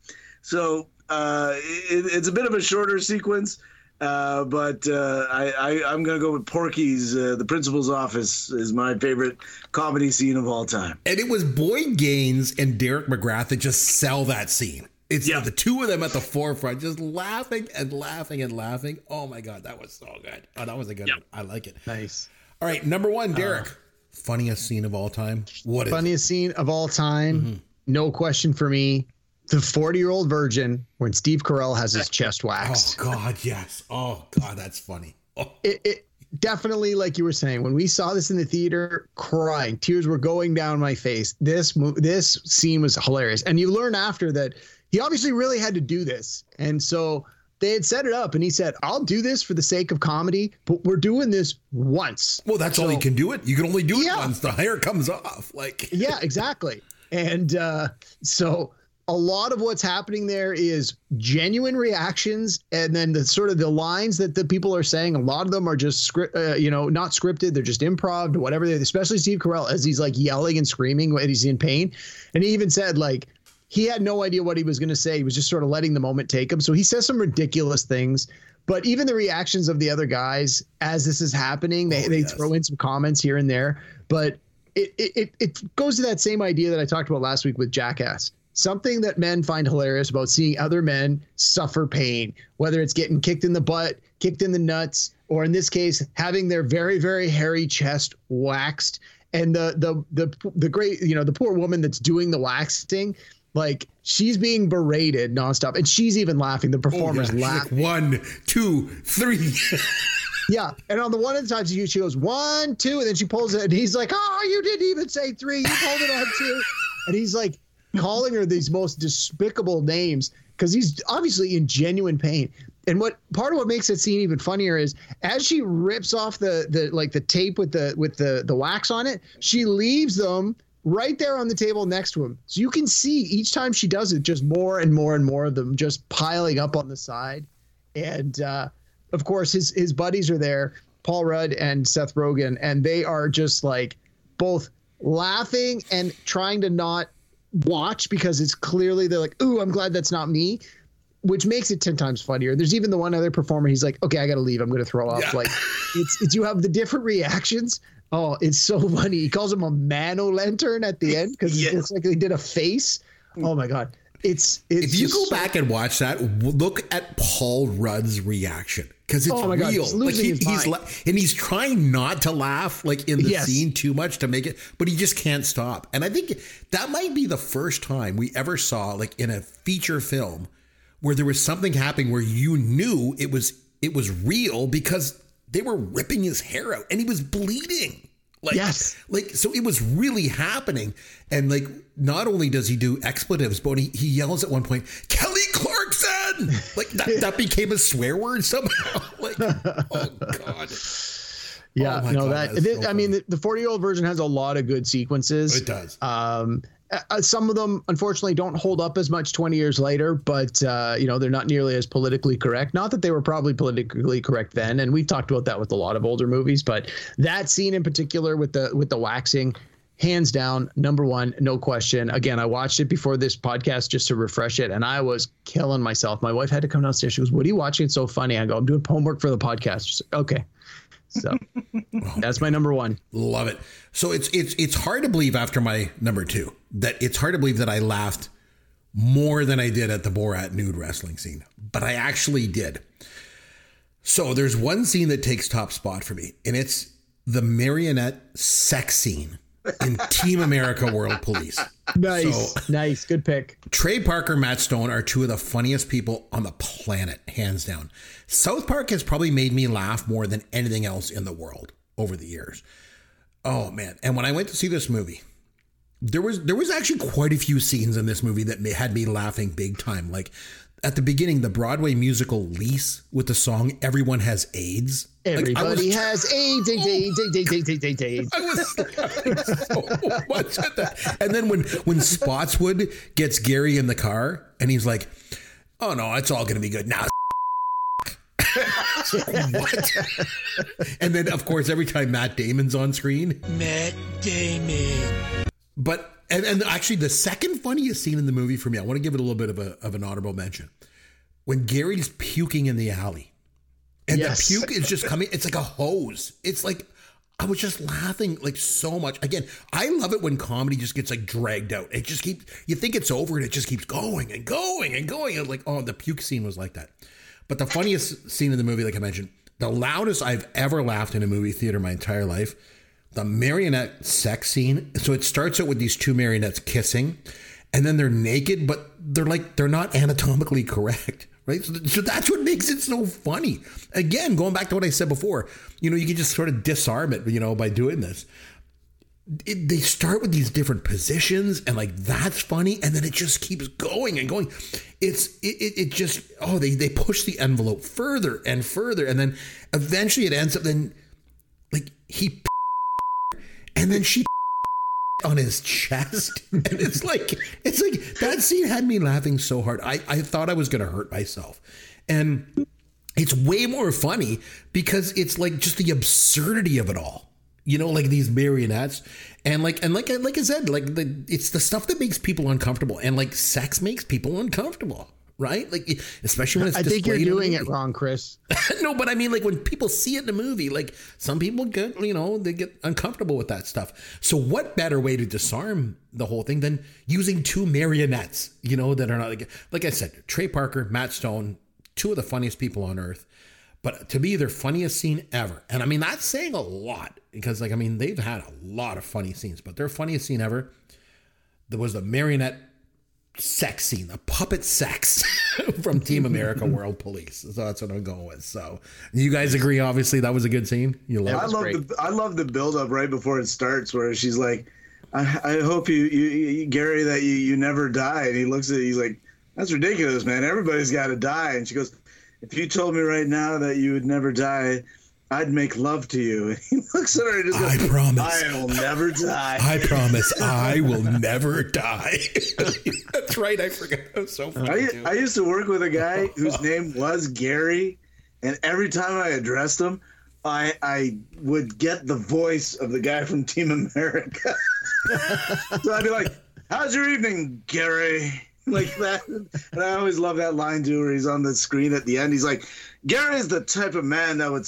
so uh, it, it's a bit of a shorter sequence uh, but uh, I, I am gonna go with Porky's uh, the principal's office is my favorite comedy scene of all time And it was Boyd Gaines and Derek McGrath that just sell that scene. It's Yeah. the two of them at the forefront, just laughing and laughing and laughing. Oh my god, that was so good. Oh, that was a good Yeah. one. I like it. Nice. All right, number one, Derek. funniest scene of all time. What it? Funniest scene of all time. Mm-hmm. No question for me. The 40 year old virgin when Steve Carell has his (laughs) chest waxed. Oh. God, yes. Oh God, that's funny. Oh, It, it definitely, like you were saying, when we saw this in the theater, crying, tears were going down my face. This this scene was hilarious, and you learn after that he obviously really had to do this, and so they had set it up, and he said, "I'll do this for the sake of comedy, but we're doing this once." well, that's all you can do it. You can only do it Yeah. once. The hair comes off. Like (laughs) yeah, exactly. And uh, so a lot of what's happening there is genuine reactions, and then the sort of the lines that the people are saying. A lot of them are just script, uh, you know, not scripted. They're just improv or whatever. Especially Steve Carell as he's like yelling and screaming when he's in pain, and he even said like he had no idea what he was going to say. He was just sort of letting the moment take him. So he says some ridiculous things. But even the reactions of the other guys as this is happening, they, Oh, they yes. throw in some comments here and there. But it, it it it goes to that same idea that I talked about last week with Jackass. Something that men find hilarious about seeing other men suffer pain, whether it's getting kicked in the butt, kicked in the nuts, or in this case, having their very very hairy chest waxed. And the the the the great you know the poor woman that's doing the waxing, like she's being berated nonstop, and she's even laughing. The oh, yeah. performers She's laugh. like one, two, three. (laughs) Yeah, and on the one of the times she she goes one, two, and then she pulls it, and he's like, "Oh, you didn't even say three. You pulled it on two. And he's like calling her these most despicable names because he's obviously in genuine pain. And what part of what makes that scene even funnier is as she rips off the the like the tape with the with the the wax on it, she leaves them right there on the table next to him. So you can see each time she does it, just more and more and more of them just piling up on the side. And uh, of course, his his buddies are there, Paul Rudd and Seth Rogen, and they are just like both laughing and trying to not watch because it's clearly they're like, "Ooh, I'm glad that's not me," which makes it ten times funnier. There's even the one other performer. He's like, "Okay, I got to leave. I'm going to throw up." Yeah. Like, it's it's you have the different reactions. Oh, it's so (laughs) funny. He calls him a mano lantern at the end because Yes. it looks like they did a face. Oh my god, it's it's. if you go so- back and watch that, look at Paul Rudd's reaction because it's Oh my God, real. he's like his he's la- and he's trying not to laugh like in the Yes. scene too much to make it, but he just can't stop. And I think that might be the first time we ever saw like in a feature film where there was something happening where you knew it was it was real because they were ripping his hair out and he was bleeding. Like, Yes. like so it was really happening and like not only does he do expletives but he, he yells at one point kelly clarkson (laughs) like that, that became a swear word somehow (laughs) like oh god Yeah, Oh no, God, that, that's it- so I mean, the 40 year old version has a lot of good sequences. it does Um, uh, uh, some of them, unfortunately, don't hold up as much 20 years later, but, uh, you know, they're not nearly as politically correct. Not that they were probably politically correct then. And we've talked about that with a lot of older movies, but that scene in particular with the, with the waxing, hands down, number one, no question. Again, I watched it before this podcast just to refresh it, and I was killing myself. My wife had to come downstairs. She goes, What are you watching? It's so funny. I go, I'm doing homework for the podcast. She's like, okay. So (laughs) that's my number one. love it. So it's it's it's hard to believe after my number two that it's hard to believe that i laughed more than i did at the borat nude wrestling scene but i actually did. So there's one scene that takes top spot for me and it's the marionette sex scene in Team America World Police. Nice, So- nice, good pick. Trey Parker, Matt Stone are two of the funniest people on the planet, hands down. South Park has probably made me laugh more than anything else in the world over the years. Oh man! And when I went to see this movie, there was there was actually quite a few scenes in this movie that had me laughing big time. Like at the beginning, the Broadway musical "Lease" with the song "Everyone Has AIDS." Like, I was Everybody has AIDS, AIDS, oh, AIDS, AIDS, AIDS, AIDS, AIDS, AIDS. I was laughing so much at that. And then when when Spotswood gets Gary in the car and he's like, "Oh no, it's all going to be good now." (laughs) what? and then of course every time Matt Damon's on screen, Matt Damon. But and, and actually the second funniest scene in the movie for me, I want to give it a little bit of a of an honorable mention. When Gary's puking in the alley and Yes. the puke is just coming. It's like a hose. It's like I was just laughing like so much. Again, I love it when comedy just gets like dragged out. It just keeps. You think it's over and it just keeps going and going and going. And like, oh, the puke scene was like that. But the funniest scene in the movie, like I mentioned, the loudest I've ever laughed in a movie theater my entire life, the marionette sex scene. So it starts out with these two marionettes kissing, and then they're naked, but they're like they're not anatomically correct, right? So, so that's what makes it so funny. Again, going back to what I said before, you know, you can just sort of disarm it, you know, by doing this. It, they start with these different positions and like that's funny and then it just keeps going and going it's it, it, it just oh they they push the envelope further and further and then eventually it ends up then like he and then she (laughs) on his chest. (laughs) And it's like it's like that scene had me laughing so hard. I i thought i was gonna hurt myself. And it's way more funny because it's like just the absurdity of it all. You know like these marionettes. And like and like like i said like the it's the stuff that makes people uncomfortable. And like sex makes people uncomfortable right like especially when it's I think you're displayed in a doing it wrong, Chris. (laughs) no, but I mean, like when people see it in a movie, like some people get, you know, they get uncomfortable with that stuff. So, what better way to disarm the whole thing than using two marionettes, you know, that are not like, like I said, Trey Parker, Matt Stone, two of the funniest people on earth. But to me, their funniest scene ever. And I mean, that's saying a lot because, like, I mean, they've had a lot of funny scenes, but their funniest scene ever there was the marionette sex scene, the puppet sex (laughs) from Team America (laughs) World Police. So that's what I'm going with. So you guys agree? Obviously, that was a good scene. You love I it. love great. the I love the build up right before it starts, where she's like, "I, I hope you, you, you, Gary, that you, you never die." And he looks at, it, he's like, "That's ridiculous, man. Everybody's got to die." And she goes, "If you told me right now that you would never die, I'd make love to you." And (laughs) he looks at her and just I promise. I will never die." I (laughs) promise I will never die. (laughs) That's right. I forgot. That was so funny. I. I used to work with a guy whose name was Gary, and every time I addressed him, I I would get the voice of the guy from Team America. so I'd be like, "How's your evening, Gary?" Like that, and I always love that line too, where he's on the screen at the end. He's like, "Gary is the type of man that would."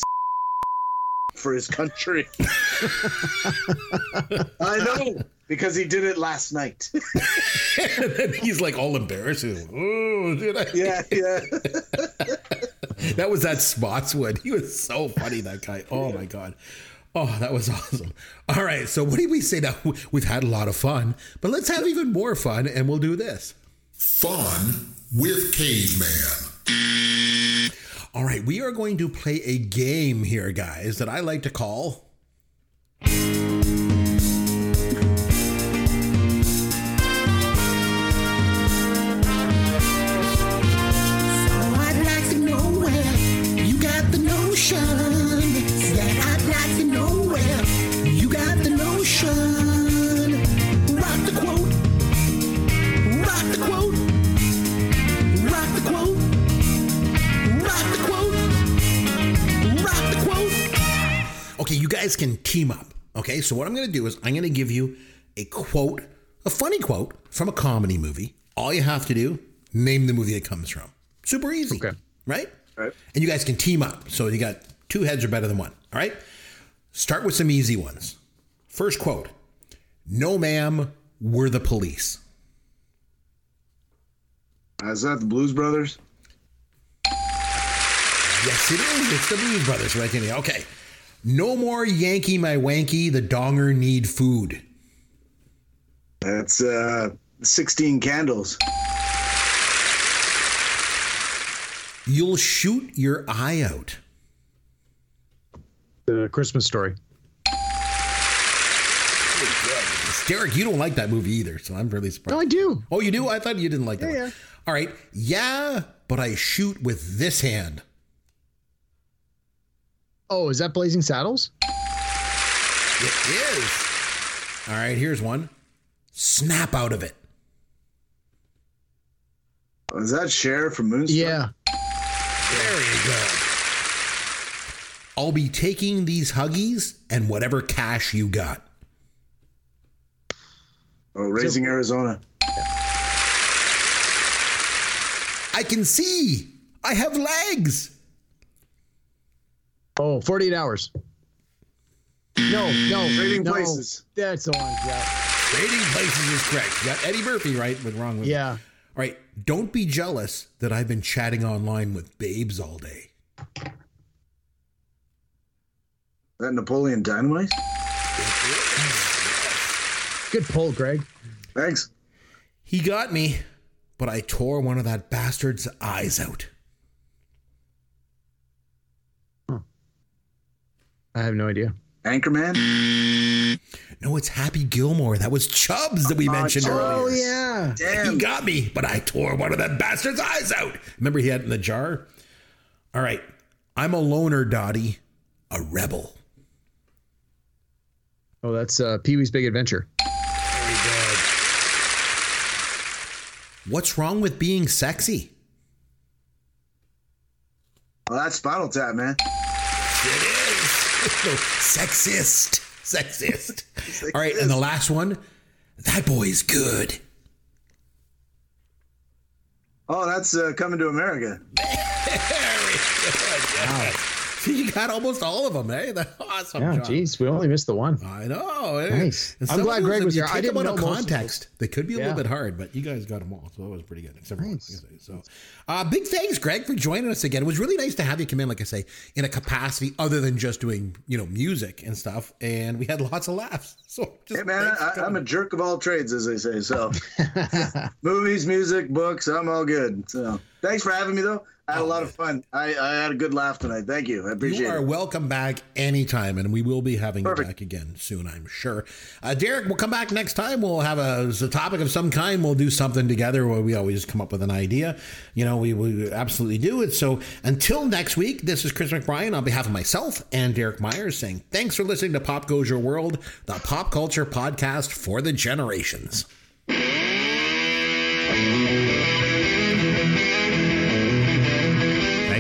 For his country, (laughs) I know because he did it last night. and (laughs) then he's like all embarrassed. He's like, Oh, did I? yeah, yeah. (laughs) That was that Spotswood. He was so funny, that guy. Oh my God. Oh, that was awesome. All right. So, what do we say now? We've had a lot of fun, but let's have even more fun, and we'll do this. Fun with Caveman. All right. We are going to play a game here, guys, that I like to call. Okay, you guys can team up. Okay, so what I'm going to do is I'm going to give you a quote, a funny quote from a comedy movie. All you have to do, name the movie it comes from. Super easy. Okay. Right? Right. And you guys can team up. So you got two heads are better than one. All right? Start with some easy ones. First quote No, ma'am, we're the police. Uh, is that the Blues Brothers? Yes, it is. It's the Blues Brothers right in here. Okay. No more Yankee, my wanky. The donger need food. That's uh, 16 candles. You'll shoot your eye out. The Christmas story. Derek, you don't like that movie either, so I'm really surprised. No, I do. Oh, you do? I thought you didn't like that Yeah, one. yeah. All right. Yeah, but I shoot with this hand. Oh, is that Blazing Saddles? It is. All right, here's one. Snap out of it. Is that Cher from Moonstruck? Yeah. Very good. I'll be taking these huggies and whatever cash you got. Oh, Raising Arizona. I can see. I have legs. Oh, 48 hours. No, no. Trading no. Places. That's the one. Yeah. Trading places is correct. You got Eddie Murphy right, but wrong with Yeah. All right. Don't be jealous that I've been chatting online with babes all day. That Napoleon Dynamite? Good pull, Greg. Thanks. He got me, but I tore one of that bastard's eyes out. I have no idea. Anchorman? No, it's Happy Gilmore. That was Chubbs that we mentioned Oh, earlier. yeah. He got me, but I tore one of that bastard's eyes out. Remember he had it in the jar? All right. I'm a loner, Dottie. A rebel. Oh, that's uh, Pee Wee's Big Adventure. Very good. What's wrong with being sexy? Well, that's Spinal Tap, man. It is. No, sexist. Sexist. All right, and the last one. That boy's good. Oh, that's uh, Coming to America. (laughs) Very good. Wow. (laughs) You got almost all of them, eh? (laughs) That's awesome. Yeah, job. geez, we only missed the one. I know. eh? Nice. And I'm glad Greg was here. I didn't out of know most of context. They could be a Yeah. little bit hard, but you guys got them all, so that was pretty good. Except for one, Nice. like I say. So, uh, big thanks, Greg, for joining us again. It was really nice to have you come in, like I say, in a capacity other than just doing, you know, music and stuff. And we had lots of laughs. (laughs) So, just Hey, man, I, I'm a jerk of all trades, as they say. So, movies, music, books, I'm all good. So, thanks for having me, though. I had a lot of fun. I, I had a good laugh tonight. Thank you. I appreciate it. You are it. welcome back anytime, and we will be having Perfect. you back again soon, I'm sure. Uh, Derek, we'll come back next time. We'll have a, a topic of some kind. We'll do something together where we always come up with an idea. You know, we, we absolutely do it. So until next week, this is Chris McBrien on behalf of myself and Derek Myers saying thanks for listening to Pop Goes Your World, the pop culture podcast for the generations.